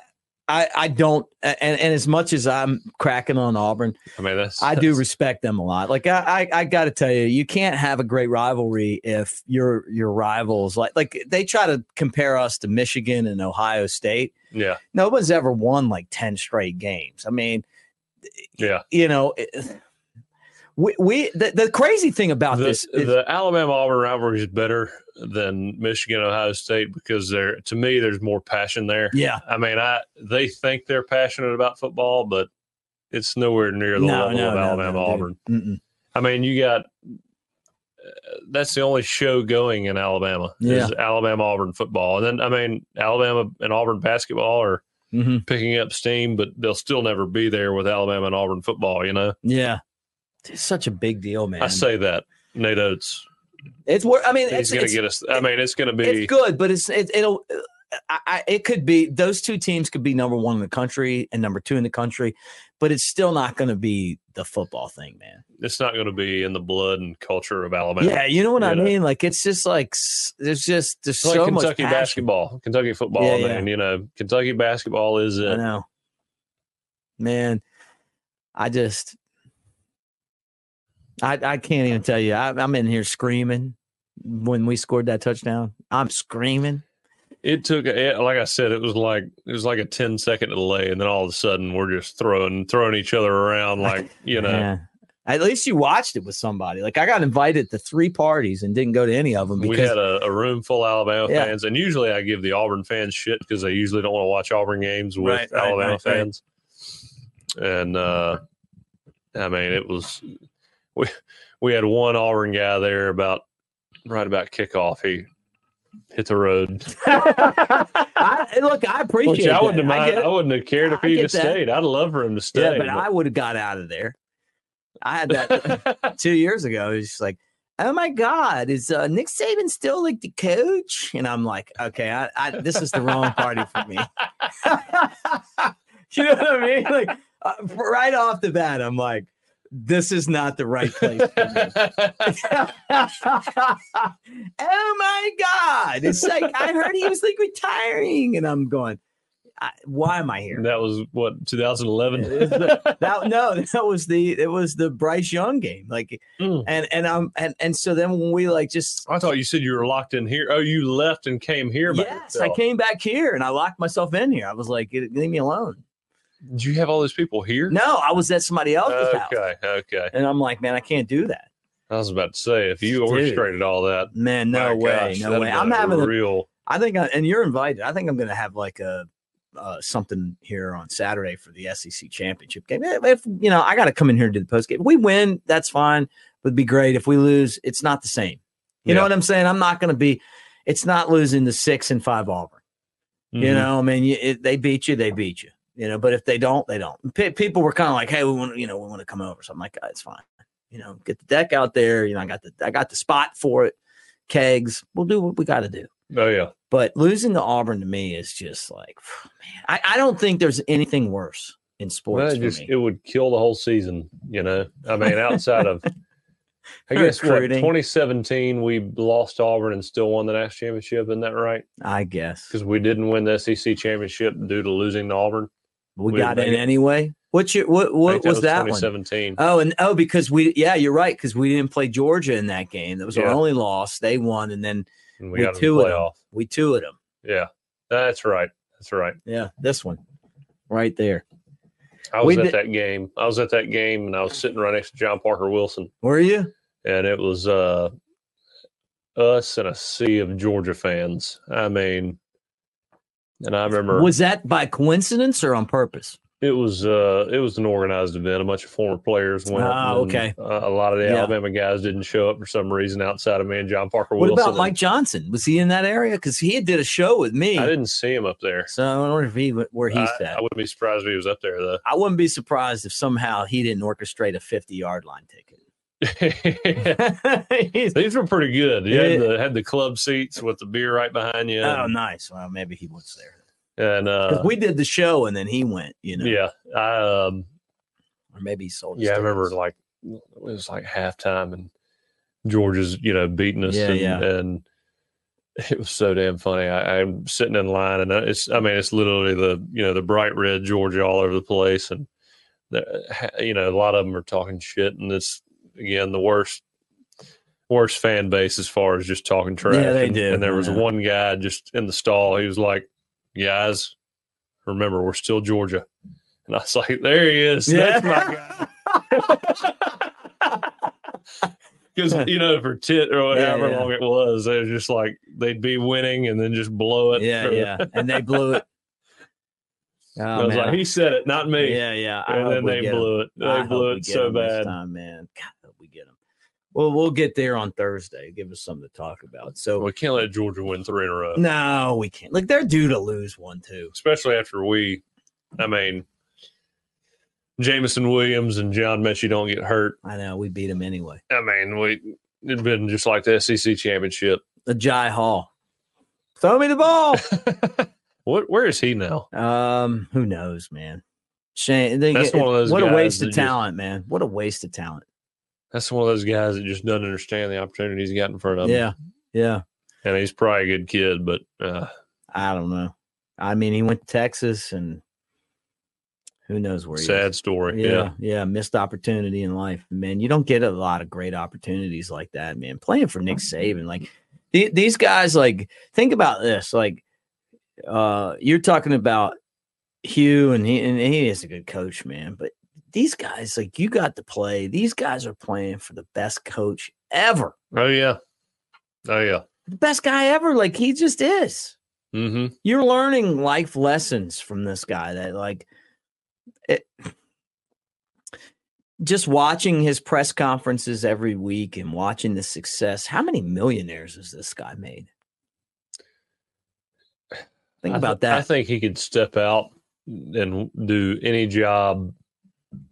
I, I don't and, and as much as I'm cracking on Auburn, I mean that's, I do respect them a lot. Like I, I, I got to tell you, you can't have a great rivalry if your your rivals like like they try to compare us to Michigan and Ohio State. Yeah, no one's ever won like ten straight games. I mean, yeah, you know. It, we, we the, the crazy thing about the, this is, the Alabama Auburn rivalry is better than Michigan Ohio State because there to me there's more passion there. Yeah, I mean I they think they're passionate about football, but it's nowhere near the no, level no, of no, Alabama Auburn. I mean, you got that's the only show going in Alabama Yeah. is Alabama Auburn football, and then I mean Alabama and Auburn basketball are hmm picking up steam, but they'll still never be there with Alabama and Auburn football. You know, Yeah, it's such a big deal, man. I say that Nate Oats, it's wor- I mean, it's, going to get us. I mean, it's going to be. it's good, but it's it, it'll. I, I, it could be those two teams could be number one in the country and number two in the country, but it's still not going to be the football thing, man. It's not going to be in the blood and culture of Alabama. Yeah, you know what I know. mean. Like it's just like there's just there's It's like so much Kentucky passion. basketball, Kentucky football, Yeah, yeah. man. You know, Kentucky basketball is it. I know, man. I just, I I can't even tell you. I, I'm in here screaming when we scored that touchdown. I'm screaming. It took, like I said, it was like it was like a 10 second delay, and then all of a sudden we're just throwing throwing each other around like you know. Yeah. At least you watched it with somebody. Like I got invited to three parties and didn't go to any of them because, We had a, a room full of Alabama Yeah. fans, and usually I give the Auburn fans shit because they usually don't want to watch Auburn games with right, Alabama right, right. fans. And uh, I mean, it was we we had one Auburn guy there about right about kickoff. He hit the road, I, look, I appreciate. which I wouldn't that. I mind, get I, wouldn't have cared if I that. stayed. I'd love for him to stay. yeah, but I would have got out of there. I had that two years ago. It's just like, oh my god, is uh, Nick Saban still like the coach? And I'm like, okay, I, I this is the wrong party for me. you know what I mean? Like uh, right off the bat, I'm like, this is not the right place for me. oh my god! It's like I heard he was like retiring, and I'm going, I, why am I here? that was what 2011. was that no, that was the it was the Bryce Young game. Like, Mm. and and um and and so then when we like just I thought you said you were locked in here. Oh, you left and came here. yes, I came back here and I locked myself in here. I was like, leave me alone. Did you have all those people here? No, I was at somebody else's house, Okay, okay. and I'm like, man, I can't do that. I was about to say if you Dude. orchestrated all that, Man, no way, gosh, no way. I'm having a real. I think, I, and you're invited. I think I'm going to have like a uh, something here on Saturday for the SEC championship game. If, you know, I got to come in here and do the post game. If we win, that's fine. Would be great. If we lose, it's not the same. You know what I'm saying? I'm not going to be. It's not losing the six and five Auburn. You Mhm. know, I mean, you, it, they beat you, they beat you. You know, but if they don't, they don't. Pe people were kind of like, "Hey, we want, you know, we want to come over." So I'm like, "Ah, "It's fine." You know, get the deck out there. You know, I got the, I got the spot for it. Kegs. We'll do what we got to do. Oh yeah, But losing to Auburn to me is just like, man, I, I don't think there's anything worse in sports it just it would kill the whole season. You know, I mean, outside of I guess what 2017 we lost Auburn and still won the national championship. Isn't that right? I guess Because we didn't win the SEC championship due to losing to Auburn. We, we got in it. anyway. What's your what? What think was that one? 2017. Oh, and oh, because we yeah, you're right. Because we didn't play Georgia in that game. That was our only loss. They won, and then and we we two of them. we two of them. Yeah, that's right. That's right. Yeah, this one right there. I was We at did- that game. I was at that game, and I was sitting right next to John Parker Wilson, Were you? and it was uh, us and a sea of Georgia fans. I mean, and I remember Was that by coincidence or on purpose? it was uh, it was an organized event. A bunch of former players went. Ah, okay. uh, a lot of the Yeah. Alabama guys didn't show up for some reason outside of me and John Parker Wilson. What about Mike Johnson? Was he in that area? Because he did a show with me. I didn't see him up there. So I wonder if he where he's I, at. I wouldn't be surprised if he was up there though. I wouldn't be surprised if somehow he didn't orchestrate a 50 yard line ticket. He's- These were pretty good. You had the had the club seats with the beer right behind you. oh, nice. Well, maybe he was there. and uh, we did the show and then he went, you know, yeah, I um, or maybe he sold. yeah, I remember like it was like halftime and Georgia's you know beating us, Yeah, and, yeah. and it was so damn funny. I, I'm sitting in line, and it's I mean it's literally the you know the bright red Georgia all over the place, and the, you know a lot of them are talking shit, and it's again the worst. Worst fan base as far as just talking trash. Yeah, they and, do. And there was know. one guy just in the stall. He was like, "Guys, remember we're still Georgia." And I was like, "There he is. That's my guy." Because you know, for tit or Yeah, however yeah. long it was, they was just like they'd be winning and then just blow it. yeah, yeah, and they blew it. Oh, I was man. like, he said it, not me. yeah, yeah. I and then they blew it. They I blew it so bad. time, man. God, we get them. Well, we'll get there on Thursday. Give us something to talk about. So we can't let Georgia win three in a row. No, we can't. Like they're due to lose one too, especially after we. I mean, Jameson Williams and John Metchie don't get hurt. I know we beat them anyway. I mean, we it'd been just like the SEC championship. The Jai Hall, throw me the ball. what? Where is he now? Um, who knows, man. Shane, that's one of those. What a waste of talent, just, man! What a waste of talent. That's one of those guys that just doesn't understand the opportunities he's got in front of him. Yeah, yeah. And he's probably a good kid, but uh, I don't know. I mean, he went to Texas, and who knows where? Sad story. Yeah, yeah, yeah, Missed opportunity in life, man. You don't get a lot of great opportunities like that, man. Playing for Nick Saban, like th- these guys, like think about this, like uh, you're talking about Hugh, and he and he is a good coach, man. But these guys, like you got to play. These guys are playing for the best coach ever. Oh yeah, oh yeah, the best guy ever. Like he just is. Mm-hmm. You're learning life lessons from this guy. That like it. Just watching his press conferences every week and watching the success. How many millionaires has this guy made? Think about th- that. I think he could step out and do any job,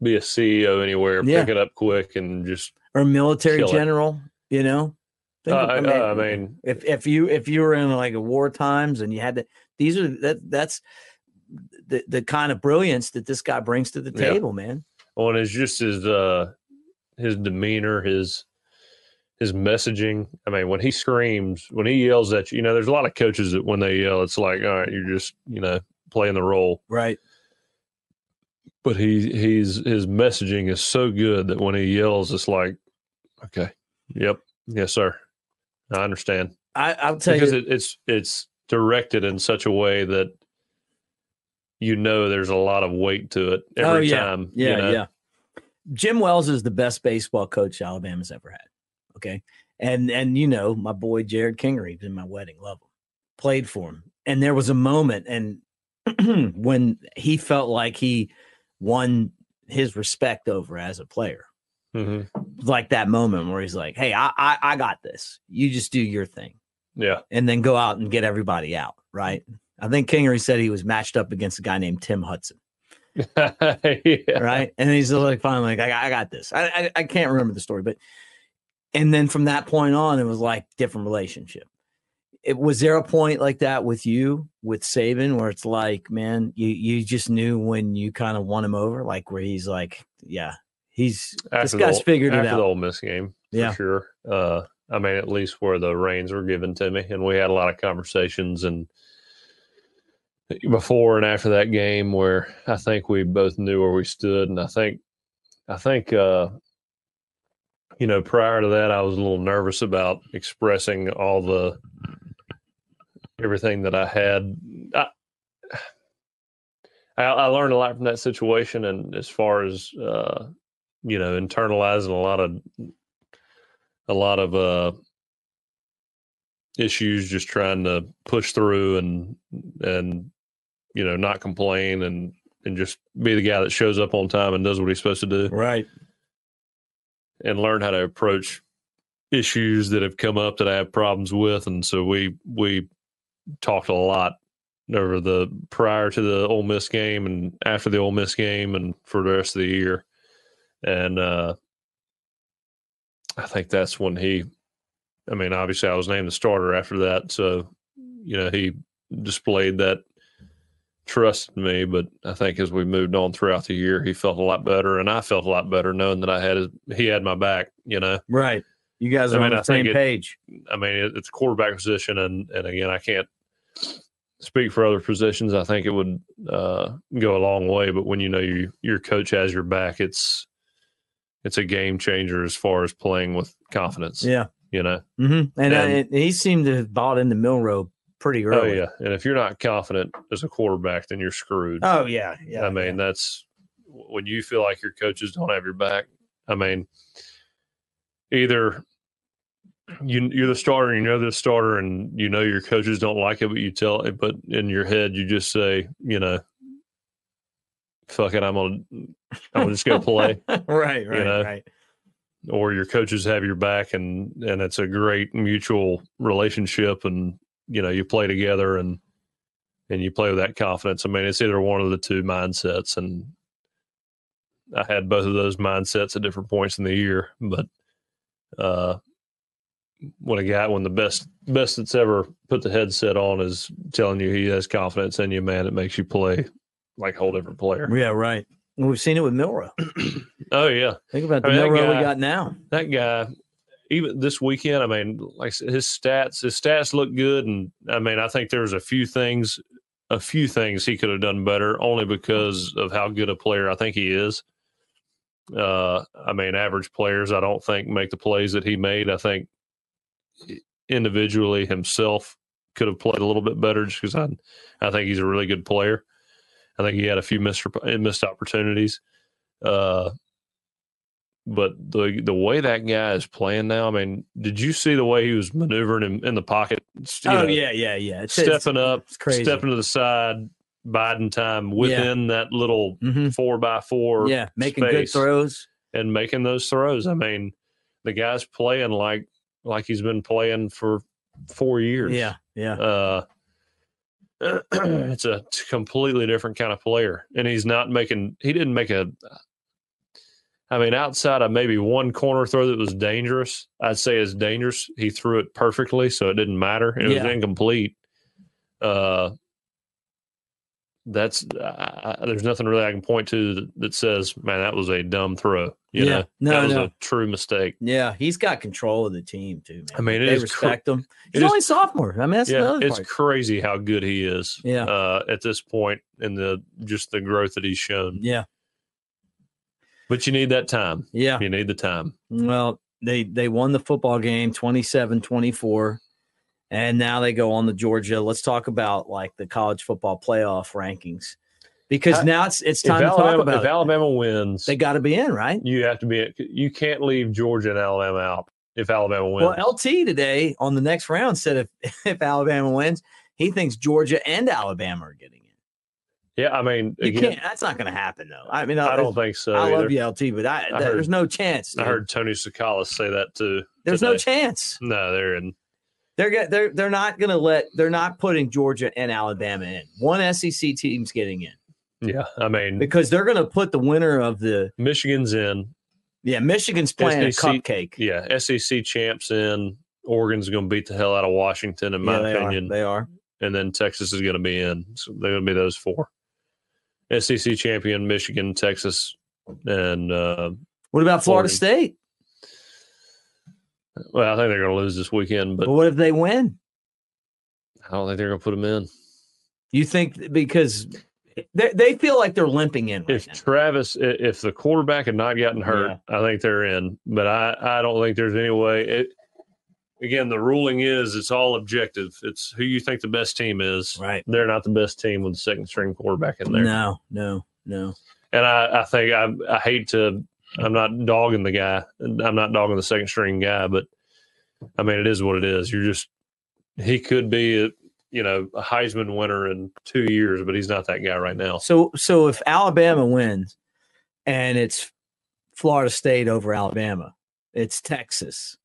be a CEO anywhere, yeah. pick it up quick, and just or military general. It. You know, uh, I, mean, I, mean, if if you if you were in like a war times and you had to, these are that that's the the kind of brilliance that this guy brings to the table, yeah. man. Well, and it's just his uh his demeanor, his his messaging. I mean, when he screams, when he yells at you, you know, there's a lot of coaches that when they yell, it's like, all right, you're just, you know, playing the role. Right. But he he's his messaging is so good that when he yells, it's like, okay, yep, yes, sir, I understand. I, I'll tell because you, it, it's it's directed in such a way that you know there's a lot of weight to it oh, every oh, yeah. time. Yeah, you know? yeah. Jim Wells is the best baseball coach Alabama's ever had. Okay, and and you know my boy Jared Kingery in my wedding, love him, played for him, and there was a moment, and when he felt like he won his respect over as a player. Mm-hmm. Like that moment where he's like, "Hey, I, I I got this. You just do your thing." Yeah, and then go out and get everybody out. Right. I think Kingery said he was matched up against a guy named Tim Hudson. yeah. Right. And he's like, finally, like, I, I got this. I, I, I can't remember the story, but and then from that point on, it was like different relationship it, was there a point like that with you with Saban where it's like, man, you you just knew when you kind of won him over, like where he's like, yeah, he's after this guy's the, figured it out. The Ole Miss game, yeah, sure. Uh, I mean, at least where the reins were given to me, and we had a lot of conversations and before and after that game where I think we both knew where we stood, and I think, I think, uh, you know, prior to that, I was a little nervous about expressing all the everything that I had. I, I, learned a lot from that situation, and as far as uh, you know, internalizing a lot of a lot of uh, issues, just trying to push through and and you know not complain and and just be the guy that shows up on time and does what he's supposed to do. Right. And learn how to approach issues that have come up that I have problems with, and so we we talked a lot over the prior to the Ole Miss game and after the Ole Miss game and for the rest of the year. And uh, I think that's when he, I mean, obviously I was named the starter after that. So, you know, he displayed that trust in me. But I think as we moved on throughout the year, he felt a lot better. And I felt a lot better knowing that I had his, he had my back, you know? Right. You guys are I mean, on the I same page. I mean, it, it's quarterback position. And, and again, I can't, speak for other positions, I think it would uh, go a long way. But when you know you, your coach has your back, it's it's a game changer as far as playing with confidence. Yeah, you know. Mm-hmm. And, and uh, he seemed to have bought into Milroe pretty oh, early. Oh yeah, and if you're not confident as a quarterback, then you're screwed. Oh yeah, yeah. I mean, yeah. that's when you feel like your coaches don't have your back. I mean, either you you're the starter and you know the starter and you know your coaches don't like it but you tell it but in your head you just say you know fuck it i'm gonna i'm gonna just go play right right you know? right or your coaches have your back and and it's a great mutual relationship and you know you play together and and you play with that confidence. I mean, it's either one of the two mindsets, and I had both of those mindsets at different points in the year. But uh, when a guy, when the best best that's ever put the headset on is telling you he has confidence in you, man, it makes you play like a whole different player. Yeah, right. We've seen it with Milroe. oh yeah, think about the I mean, Milroe guy, we got now. That guy, even this weekend, I mean, like his stats, his stats look good, and I mean, I think there's a few things, a few things he could have done better, only because of how good a player I think he is. Uh, I mean, average players, I don't think make the plays that he made. I think individually himself could have played a little bit better, just because I, I think he's a really good player. I think he had a few missed missed opportunities. Uh, but the the way that guy is playing now, I mean, did you see the way he was maneuvering in, in the pocket? Oh know, yeah, yeah, yeah. It's, stepping it's, up, it's stepping to the side, biding time within yeah. that little mm-hmm. four by four. Yeah, making good throws and making those throws. I mean, the guy's playing like like he's been playing for four years. Yeah, yeah. Uh, it's a completely different kind of player, and he's not making. He didn't make a. I mean, outside of maybe one corner throw that was dangerous, I'd say it's dangerous. He threw it perfectly, so it didn't matter. It yeah. was incomplete. Uh, that's uh, there's nothing really I can point to that, that, says, man, that was a dumb throw. You yeah, know? no, that was no. a true mistake. Yeah, he's got control of the team too. Man. I mean, they respect him. He's only sophomore. I mean, that's yeah, it's part. crazy how good he is. Yeah, uh, at this point in the just the growth that he's shown. Yeah, but you need that time. Yeah, you need the time. Well, they they won the football game 27-24 and now they go on the Georgia. Let's talk about like the college football playoff rankings because uh, now it's it's time to Alabama, talk about. If it. Alabama wins, they got to be in, right? You have to be. You can't leave Georgia and Alabama out if Alabama wins. Well, LT today on the next round said if if Alabama wins, he thinks Georgia and Alabama are getting in. Yeah, I mean, you again, can't. That's not going to happen, though. I mean, I, I don't think so. I either. love you, LT, but I, I heard, there's no chance. Dude. I heard Tony Tsoukalas say that too. There's today. no chance. No, they're in. They're get, they're they're not going to let they're not putting Georgia and Alabama in. One SEC team's getting in. Yeah, I mean because they're going to put the winner of the Michigan's in. Yeah, Michigan's playing SEC, a cupcake. Yeah, SEC champs in. Oregon's going to beat the hell out of Washington, in my yeah, they opinion. Are. They are. And then Texas is going to be in. So they're going to be those four. SEC champion, Michigan, Texas, and uh, what about Florida Oregon. State? Well, I think they're going to lose this weekend. But, but what if they win? I don't think they're going to put them in. You think because they, they feel like they're limping in. Right if now. Travis, if the quarterback had not gotten hurt, yeah. I think they're in. But I, I don't think there's any way. It, again, the ruling is it's all objective. It's who you think the best team is. Right. They're not the best team with the second string quarterback in there. No, no, no. And I, I think I, I hate to I'm not dogging the guy. I'm not dogging the second string guy, but I mean, it is what it is. You're just he could be a you know a Heisman winner in two years, but he's not that guy right now. So so if Alabama wins and it's Florida State over Alabama, it's Texas.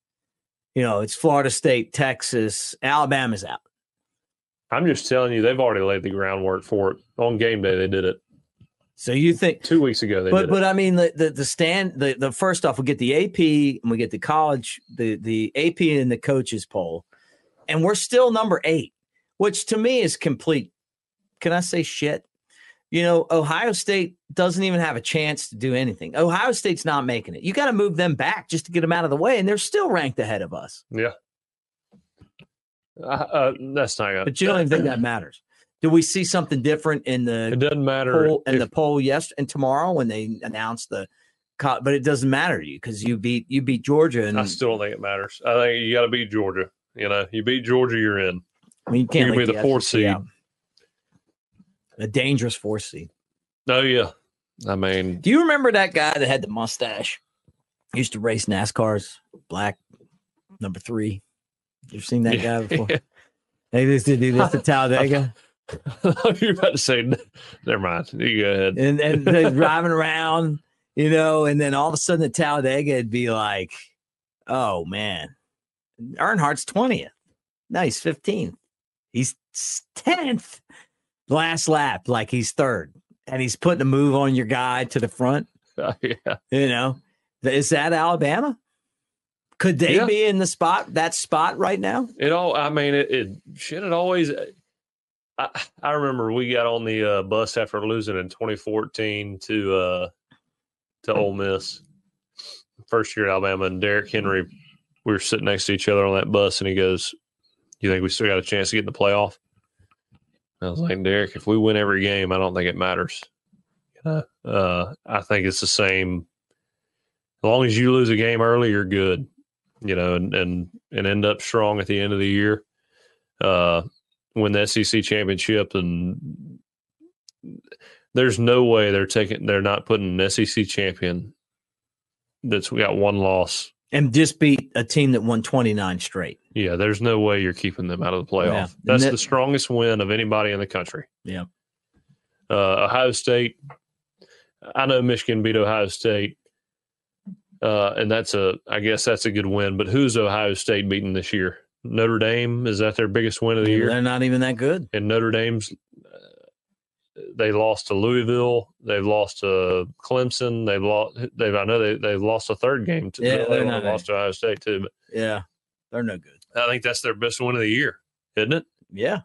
You know, it's Florida State, Texas, Alabama's out. I'm just telling you, they've already laid the groundwork for it. On game day, they did it. So you think two weeks ago? but but I mean the, the the stand the the first off we get the AP and we get the college the the AP and the coaches poll, and we're still number eight, which to me is complete. Can I say shit? You know, Ohio State doesn't even have a chance to do anything. Ohio State's not making it. You got to move them back just to get them out of the way, and they're still ranked ahead of us. Yeah, uh, uh, that's not. But you don't even think that matters. Do we see something different in the? It doesn't matter poll, in if, the poll yes and tomorrow when they announce the, but it doesn't matter to you because you beat you beat Georgia and I still don't think it matters. I think you got to beat Georgia. You know, you beat Georgia, you're in. I mean, you can't be the, the fourth seed. Out. A dangerous fourth seed. Oh yeah, I mean, do you remember that guy that had the mustache? He used to race NASCARs, black number three. You've seen that guy before? They used to do this to Talladega. You're about to say, never mind. You go ahead. And and they're driving around. you know, and then all of a sudden the Talladega would be like, oh man, Earnhardt's 20th. No, he's 15th. He's 10th. Last lap, like he's third. And he's putting a move on your guy to the front. Uh, yeah. You know, is that Alabama? Could they Yeah. be in the spot, that spot right now? It all. I mean, it. it shit. It always. I, I remember we got on the uh, bus after losing in 2014 to uh, to Ole Miss, first year at Alabama, and Derrick Henry. We were sitting next to each other on that bus, and he goes, "You think we still got a chance to get in the playoff?" I was like, "Derrick, if we win every game, I don't think it matters." You know, uh, I think it's the same. As long as you lose a game early, you're good you know, and and and end up strong at the end of the year. Uh, win the SEC championship, and there's no way they're taking they're not putting an SEC champion that's got one loss. And just beat a team that won 29 straight. Yeah, there's no way you're keeping them out of the playoff. Yeah. That's that- the strongest win of anybody in the country. Yeah. Uh, Ohio State. I know Michigan beat Ohio State, uh, and that's a. I guess that's a good win. But who's Ohio State beating this year? Notre Dame is that their biggest win of the year? They're not even that good. And Notre Dame's. Uh, they lost to Louisville. They've lost to Clemson. They've lost. They've. I know they they've lost a third game. To, Yeah, they they're not- lost to Ohio State too. But Yeah. They're no good. I think that's their best win of the year, isn't it? Yeah.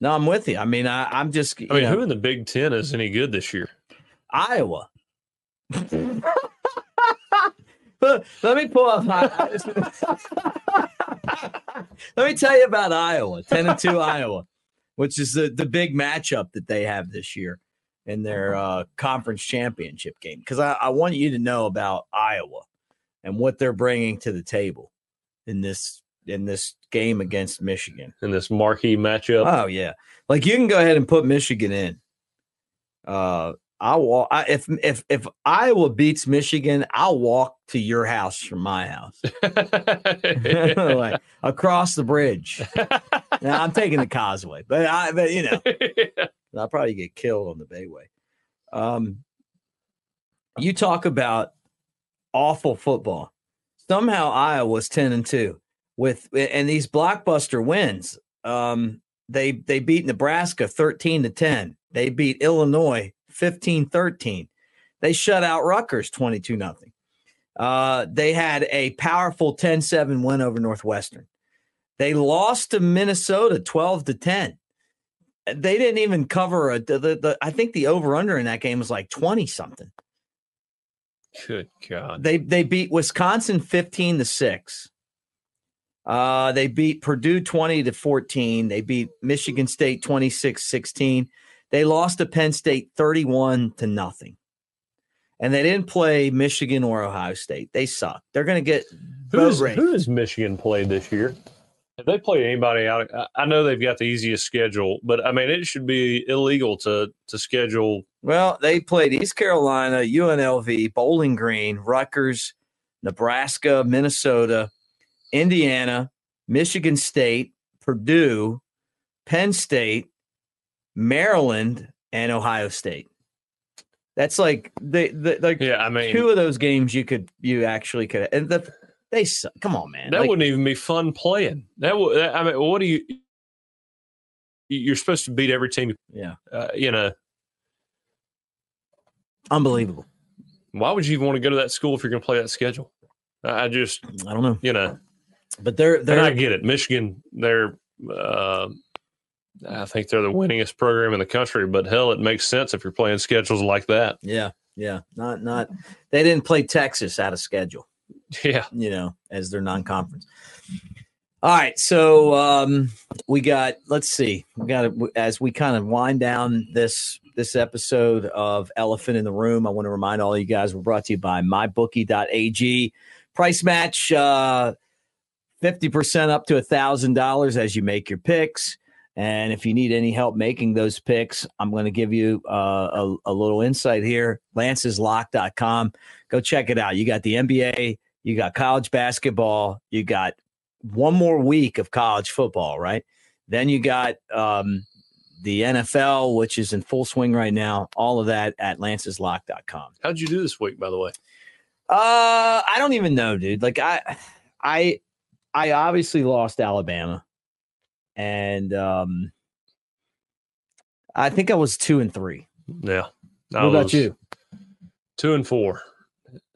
No, I'm with you. I mean, I, I'm just. I mean, who in the Big Ten is any good this year? Iowa. Let me pull up. Let me tell you about Iowa, ten and two Iowa, which is the the big matchup that they have this year in their uh, conference championship game. Because I, I want you to know about Iowa and what they're bringing to the table in this in this game against Michigan. in this marquee matchup. Oh yeah, like you can go ahead and put Michigan in. Uh, I walk. I, if if if Iowa beats Michigan, I'll walk to your house from my house, like across the bridge. now I'm taking the causeway, but I, but you know, I'll probably get killed on the Bayway. Um, you talk about awful football. Somehow Iowa's ten and two with and these blockbuster wins. Um, they they beat Nebraska thirteen to ten. They beat Illinois 15-13. They shut out Rutgers twenty two nothing. Uh, they had a powerful 10-7 win over Northwestern. They lost to Minnesota 12 to 10 they didn't even cover a the, the, I think the over under in that game was like 20 something. Good God. They they beat Wisconsin 15 to 6. Uh they beat Purdue 20 to 14. They beat Michigan State 26-16. They lost to Penn State 31 to nothing. And they didn't play Michigan or Ohio State. They suck. They're going to get Who's, boat who has Michigan played this year? Have they played anybody out? I- I know they've got the easiest schedule, but I mean, it should be illegal to to schedule. Well, they played East Carolina, UNLV, Bowling Green, Rutgers, Nebraska, Minnesota, Indiana, Michigan State, Purdue, Penn State, Maryland, and Ohio State. That's like they, the like Yeah, I mean, two of those games you could you actually could and the they suck. come on man that Like, wouldn't even be fun playing. That would. I mean, what do you? You're supposed to beat every team. yeah Uh, you know, unbelievable why would you even want to go to that school if you're going to play that schedule? I just, I don't know you know, but they're and I they're get it. Michigan, they're, uh, I think they're the winningest program in the country. But hell, it makes sense if you're playing schedules like that. yeah yeah not not they didn't play Texas out of schedule. Yeah, you know, as their non-conference. All right, so um, we got. Let's see, we got as we kind of wind down this this episode of Elephant in the Room. I want to remind all you guys we're brought to you by MyBookie.ag. Price match uh, fifty percent up to a thousand dollars as you make your picks. And if you need any help making those picks, I'm going to give you uh, a, a little insight here. Lance'sLock.com. Go check it out. You got the NBA, you got college basketball, you got one more week of college football, right? Then you got um, the NFL, which is in full swing right now. All of that at lanceslock.com. How'd you do this week, by the way? Uh, I don't even know, dude. Like I, I, I obviously lost Alabama, and um, I think I was two and three. Yeah. I what about you? Two and four.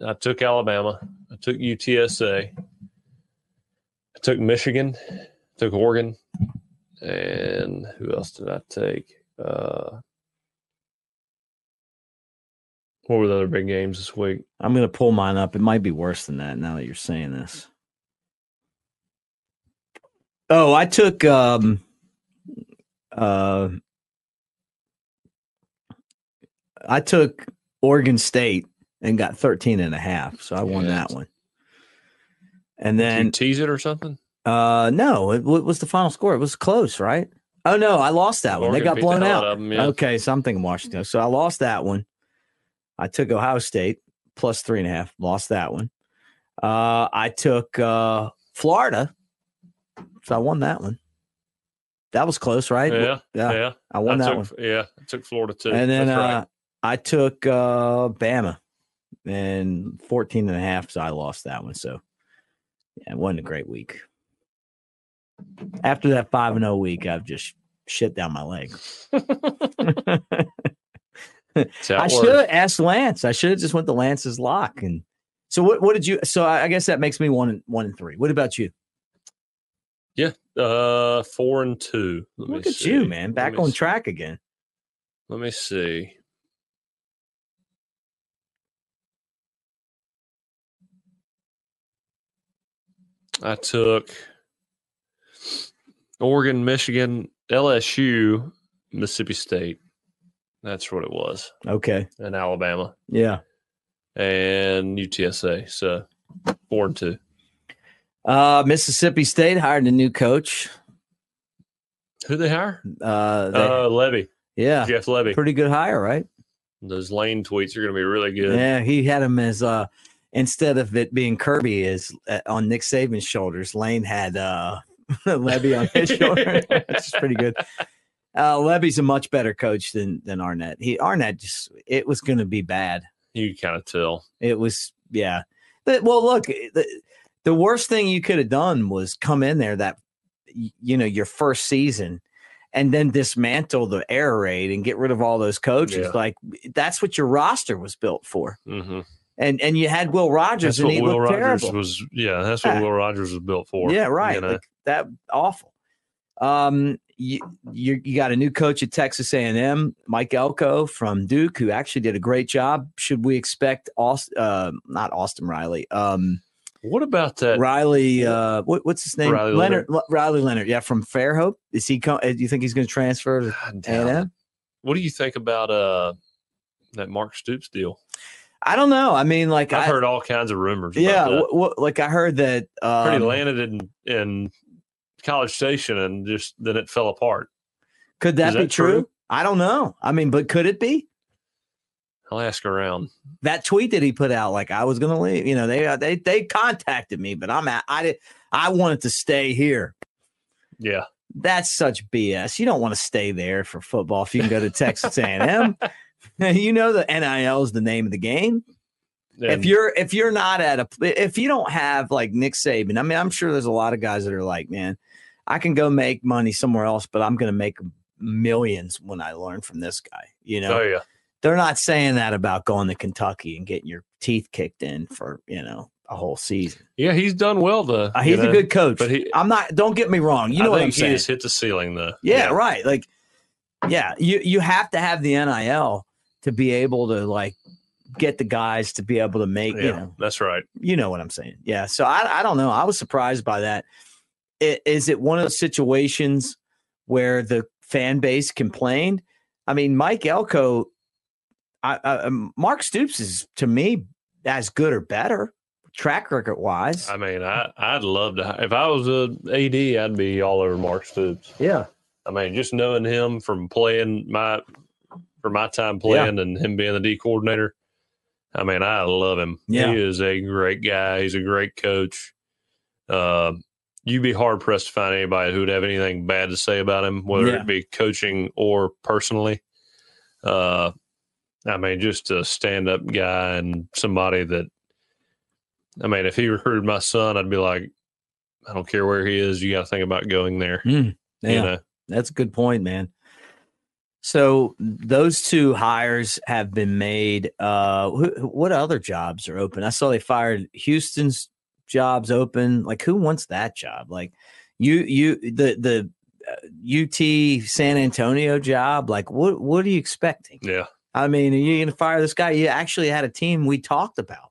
I took Alabama. I took UTSA. I took Michigan. Took Oregon. And who else did I take? Uh, what were the other big games this week? I'm gonna pull mine up. It might be worse than that now that you're saying this. Oh, I took um uh I took Oregon State and got 13 and a half. So I won Yeah, that one. And Did you then tease it or something? uh no, it, what was the final score? It was close, right? Oh no, I lost that one. They got the blown hell out. of 'em, yeah. Okay, so I'm thinking Washington. So I lost that one. I took Ohio State plus three and a half. Lost that one. Uh, I took uh, Florida, so I won that one. That was close, right? Yeah, yeah. yeah. I won I that took, one. Yeah, I took Florida too. And then That's right. uh, I took uh, Bama and 14 and a half, so I lost that one. So yeah, it wasn't a great week. After that 5 and 0 week, I've just shit down my leg. I should have asked Lance. I should have just went to Lance's lock. And so what? What did you? So I I guess that makes me one and one and three. What about you? Yeah, uh, four and two. Let me Look at see. you, man, back on see. track again. Let me see. I took Oregon, Michigan, LSU, Mississippi State. That's what it was. Okay, And Alabama yeah. and UTSA. So four and two. Uh, Mississippi State hired a new coach. Who they hire? Uh, they- Uh, Lebby. yeah, Jeff Lebby. pretty good hire, right? Those lane tweets are going to be really good. Yeah, he had him as uh instead of it being Kirby is uh, on Nick Saban's shoulders. Lane had uh Lebby on his shoulder. It's pretty good. Uh, Lebby's a much better coach than than Arnett. He Arnett just it was going to be bad. You kind of tell. It was yeah. But, well, look, the the worst thing you could have done was come in there that you know your first season and then dismantle the air raid and get rid of all those coaches. Yeah. Like that's what your roster was built for. hmm And and you had Will Rogers That's and he Will looked Rogers terrible. was. Yeah, that's what Yeah. Will Rogers was built for. yeah, right. you know? Like that awful. Um, you, you you got a new coach at Texas A&M, Mike Elko from Duke, who actually did a great job. Should we expect Austin, uh, not Austin Riley, um, What about that? Riley, uh, what, what's his name? Riley Leonard, L- Riley Leonard. Yeah, from Fairhope. Is he? Com- uh, do you think he's going to transfer to. A&M? What do you think about uh that Mark Stoops deal? I don't know. I mean, like I've I, heard all kinds of rumors. yeah, about that. w- w- like I heard that. Pretty Um, landed in in College Station and just then it fell apart. could that Is be true? true? I don't know. I mean, but could it be? I'll ask around. that tweet that he put out, like I was going to leave. You know, they uh, they they contacted me, but I'm at, I did I wanted to stay here. Yeah, That's such BS. You don't want to stay there for football if you can go to Texas A&M. you know the NIL is the name of the game. if you're if you're not at a if you don't have like Nick Saban, I mean, I'm sure there's a lot of guys that are like, man, I can go make money somewhere else, but I'm going to make millions when I learn from this guy. You know, oh yeah, they're not saying that about going to Kentucky and getting your teeth kicked in for you know a whole season. yeah, he's done well. The Uh, he's a good coach, but he- I'm not. Don't get me wrong. You know what I'm he saying? has hit the ceiling though. yeah, right. Like, yeah, you you have to have the NIL to be able to like get the guys to be able to make yeah, you know that's right. you know what I'm saying. Yeah. So I, I don't know. I was surprised by that. I- Is it one of those situations where the fan base complained? I mean, Mike Elko, I, I, um, Mark Stoops is to me as good or better track record wise. I mean, I I'd love to. If I was a AD, I'd be all over Mark Stoops. yeah. I mean, just knowing him from playing my for my time playing and him being the D coordinator. I mean, I love him. Yeah. He is a great guy. He's a great coach. Uh, you'd be hard pressed to find anybody who would have anything bad to say about him, whether Yeah. it be coaching or personally. Uh, I mean, just a stand up guy and somebody that, I mean, if he recruited my son, I'd be like, I don't care where he is. You got to think about going there. Mm, You yeah. know, That's a good point, man. So those two hires have been made. Uh, who- what other jobs are open? I saw they fired Houston's jobs open. Like, who wants that job? Like, you, you, the the uh, UT San Antonio job. Like, what what are you expecting? yeah. I mean, are you going to fire this guy? You actually had a team we talked about,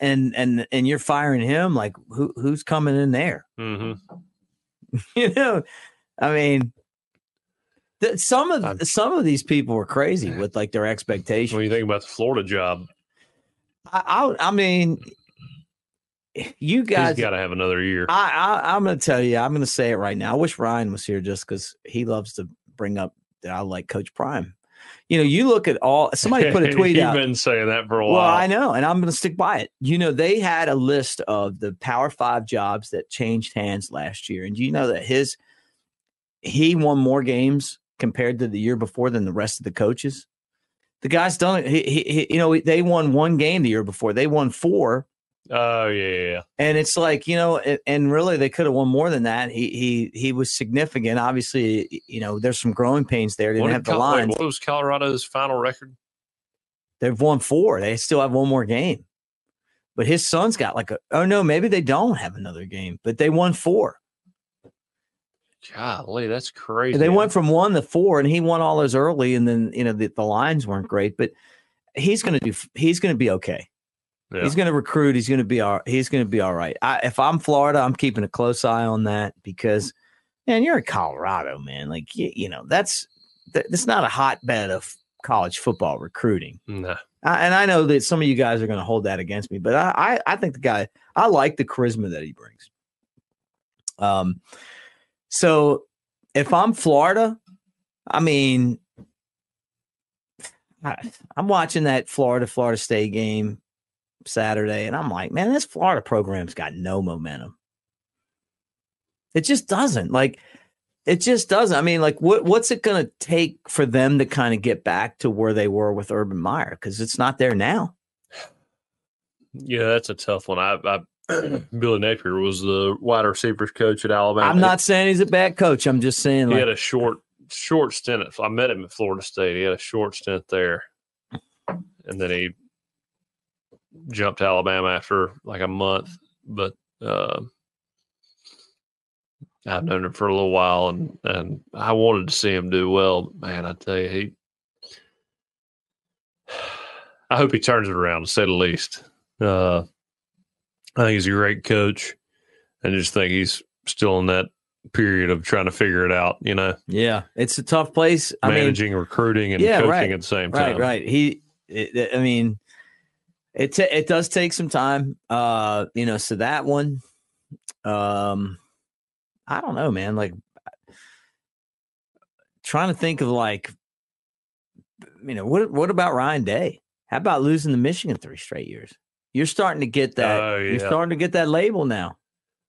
and and and you're firing him. Like, who who's coming in there? hmm you know i mean th- some of I'm- some of these people were crazy with like their What expectations do you think about the Florida job? I, I i mean you guys got to have another year. I, I i'm gonna tell you i'm gonna say it right now i wish ryan was here just because he loves to bring up that i like coach prime you know you look at all somebody put a tweet You've out been saying that for a while. Well. I know, and I'm going to stick by it. You know, they had a list of the Power Five jobs that changed hands last year, and do you know that his he won more games compared to the year before than the rest of the coaches. The guy's done it. He, he, he- you know, they won one game the year before. They won four, oh yeah, yeah, yeah. and it's like you know, it, and really they could have won more than that. He he he was significant. Obviously, you know, there's some growing pains there. They didn't have the Col- lines. what was Colorado's final record? They've won four. They still have one more game. But his son's got like a oh no, maybe they don't have another game, but they won four. Golly, that's crazy. They went from one to four, and he won all those early, and then you know the, the lines weren't great, but he's gonna do he's gonna be okay. Yeah. He's gonna recruit, he's gonna be all he's gonna be all right. I, if I'm Florida, I'm keeping a close eye on that because man, you're in Colorado, man. Like you, you know, that's that, that's not a hotbed of college football recruiting. Nah. I, and I know that some of you guys are going to hold that against me, but I, I, I think the guy, I like the charisma that he brings. Um, so if I'm Florida, I mean, I, I'm watching that Florida Florida State game Saturday, and I'm like, man, this Florida program's got no momentum. It just doesn't. Like, it just doesn't. I mean, like, what what's it going to take for them to kind of get back to where they were with Urban Meyer? Because it's not there now. Yeah, that's a tough one. I, I Billy Napier was the wide receivers coach at Alabama. I'm not saying he's a bad coach. I'm just saying, He like, had a short short stint. At, I met him at Florida State. He had a short stint there, and then he jumped to Alabama after like a month. But uh, I've known him for a little while, and and I wanted to see him do well. Man, I tell you, he. I hope he turns it around, to say the least. Uh, I think he's a great coach, and just think he's still in that period of trying to figure it out. You know, yeah, it's a tough place. I mean, managing recruiting and Yeah, coaching right, at the same time. right. right. He, it- I mean, it ta- it does take some time. Uh, you know, so that one, um, I don't know, man. Like, trying to think of like, you know, what what about Ryan Day? How about losing to Michigan three straight years? You're starting to get that. Oh, You're starting to get that label now.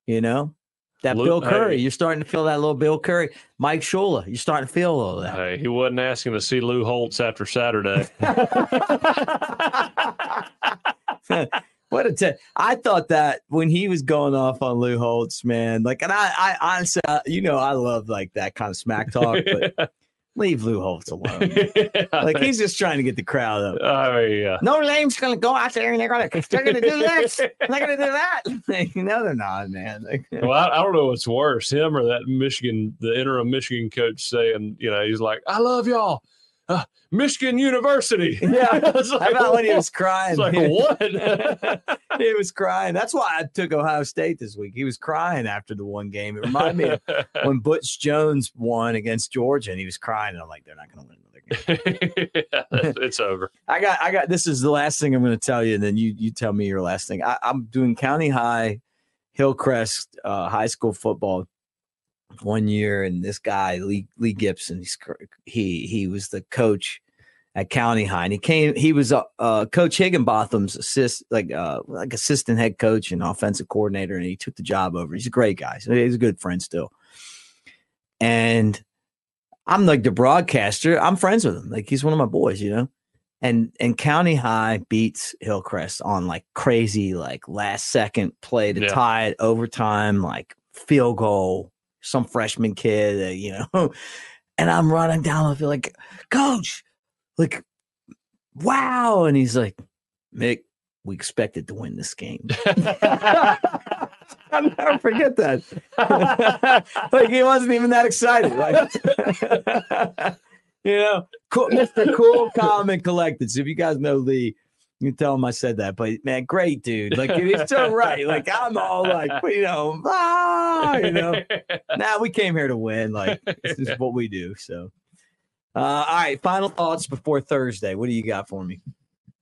You know. That Lu- Bill Curry, hey. you're starting to feel that little Bill Curry. Mike Shula, you're starting to feel all of that. Hey, he wasn't asking to see Lou Holtz after Saturday. what a t- I thought that when he was going off on Lou Holtz, man. Like, and I, I honestly, I, you know, I love like that kind of smack talk, but leave Lou Holtz alone. Like he's just trying to get the crowd up. Oh yeah. No name's gonna go out there and they're gonna they're gonna do this, they're gonna do that. no, they're not, man. Like, Well, I, I don't know what's worse, him or that Michigan, the interim Michigan coach saying, you know, he's like, "I love y'all, uh, Michigan University." yeah. It's How like, about when he was crying? Like what? he was crying. That's why I took Ohio State this week. He was crying after the one game. It reminded me of when Butch Jones won against Georgia and he was crying. And I'm like, they're not going to win another game. Yeah, it's over. I got, I got. This is the last thing I'm going to tell you, and then you, you tell me your last thing. I, I'm doing County High, Hillcrest uh, High School football one year, and this guy Lee Lee Gibson, he's, he he was the coach at County High, and he came. He was uh, uh, Coach Higginbotham's assist, like uh, like assistant head coach and offensive coordinator, and he took the job over. He's a great guy. So he's a good friend still. And I'm like the broadcaster. I'm friends with him. Like he's one of my boys, you know. And and County High beats Hillcrest on like crazy, like last second play to Yeah. tie it overtime, like field goal. Some freshman kid, uh, you know. And I'm running down the field like, Coach, like, wow. And he's like, Mick, we expected to win this game. I'll never forget that. like he wasn't even that excited. Like, you know, cool, Mr. Cool, Calm, and Collected. So if you guys know Lee, you tell him I said that. But man, great dude. Like he's so right. Like I'm all like, you know, ah, you know. Nah, we came here to win. Like this is what we do. So, uh, all right. Final thoughts before Thursday. What do you got for me?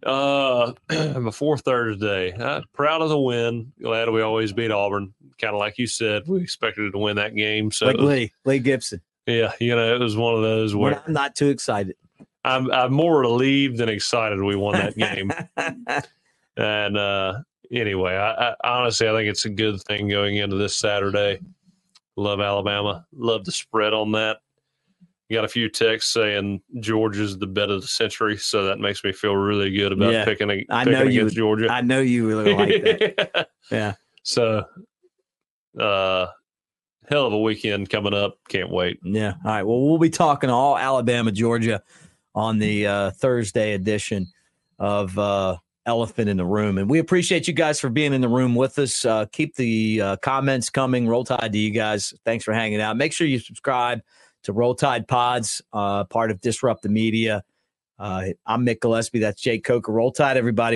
Uh, before Thursday, uh, proud of the win. Glad we always beat Auburn. Kind of like you said, we expected to win that game. So Like Lee, Lee Gibson. yeah, you know, it was one of those where I'm not too excited. I'm, I'm more relieved than excited we won that game. and uh, anyway, I, I honestly I think it's a good thing going into this Saturday. Love Alabama. Love the spread on that. Got a few texts saying Georgia's the bet of the century, so that makes me feel really good about Yeah. picking, a- I picking know you against Georgia. I know you really like that. Yeah. So, uh, hell of a weekend coming up. Can't wait. Yeah. All right. Well, we'll be talking all Alabama, Georgia on the uh, Thursday edition of uh, Elephant in the Room. And we appreciate you guys for being in the room with us. Uh, keep the uh, comments coming. Roll Tide to you guys. Thanks for hanging out. Make sure you subscribe to Roll Tide Pods, uh, part of Disrupt the Media. Uh, I'm Mick Gillispie. That's Jake Coker. Roll Tide, everybody.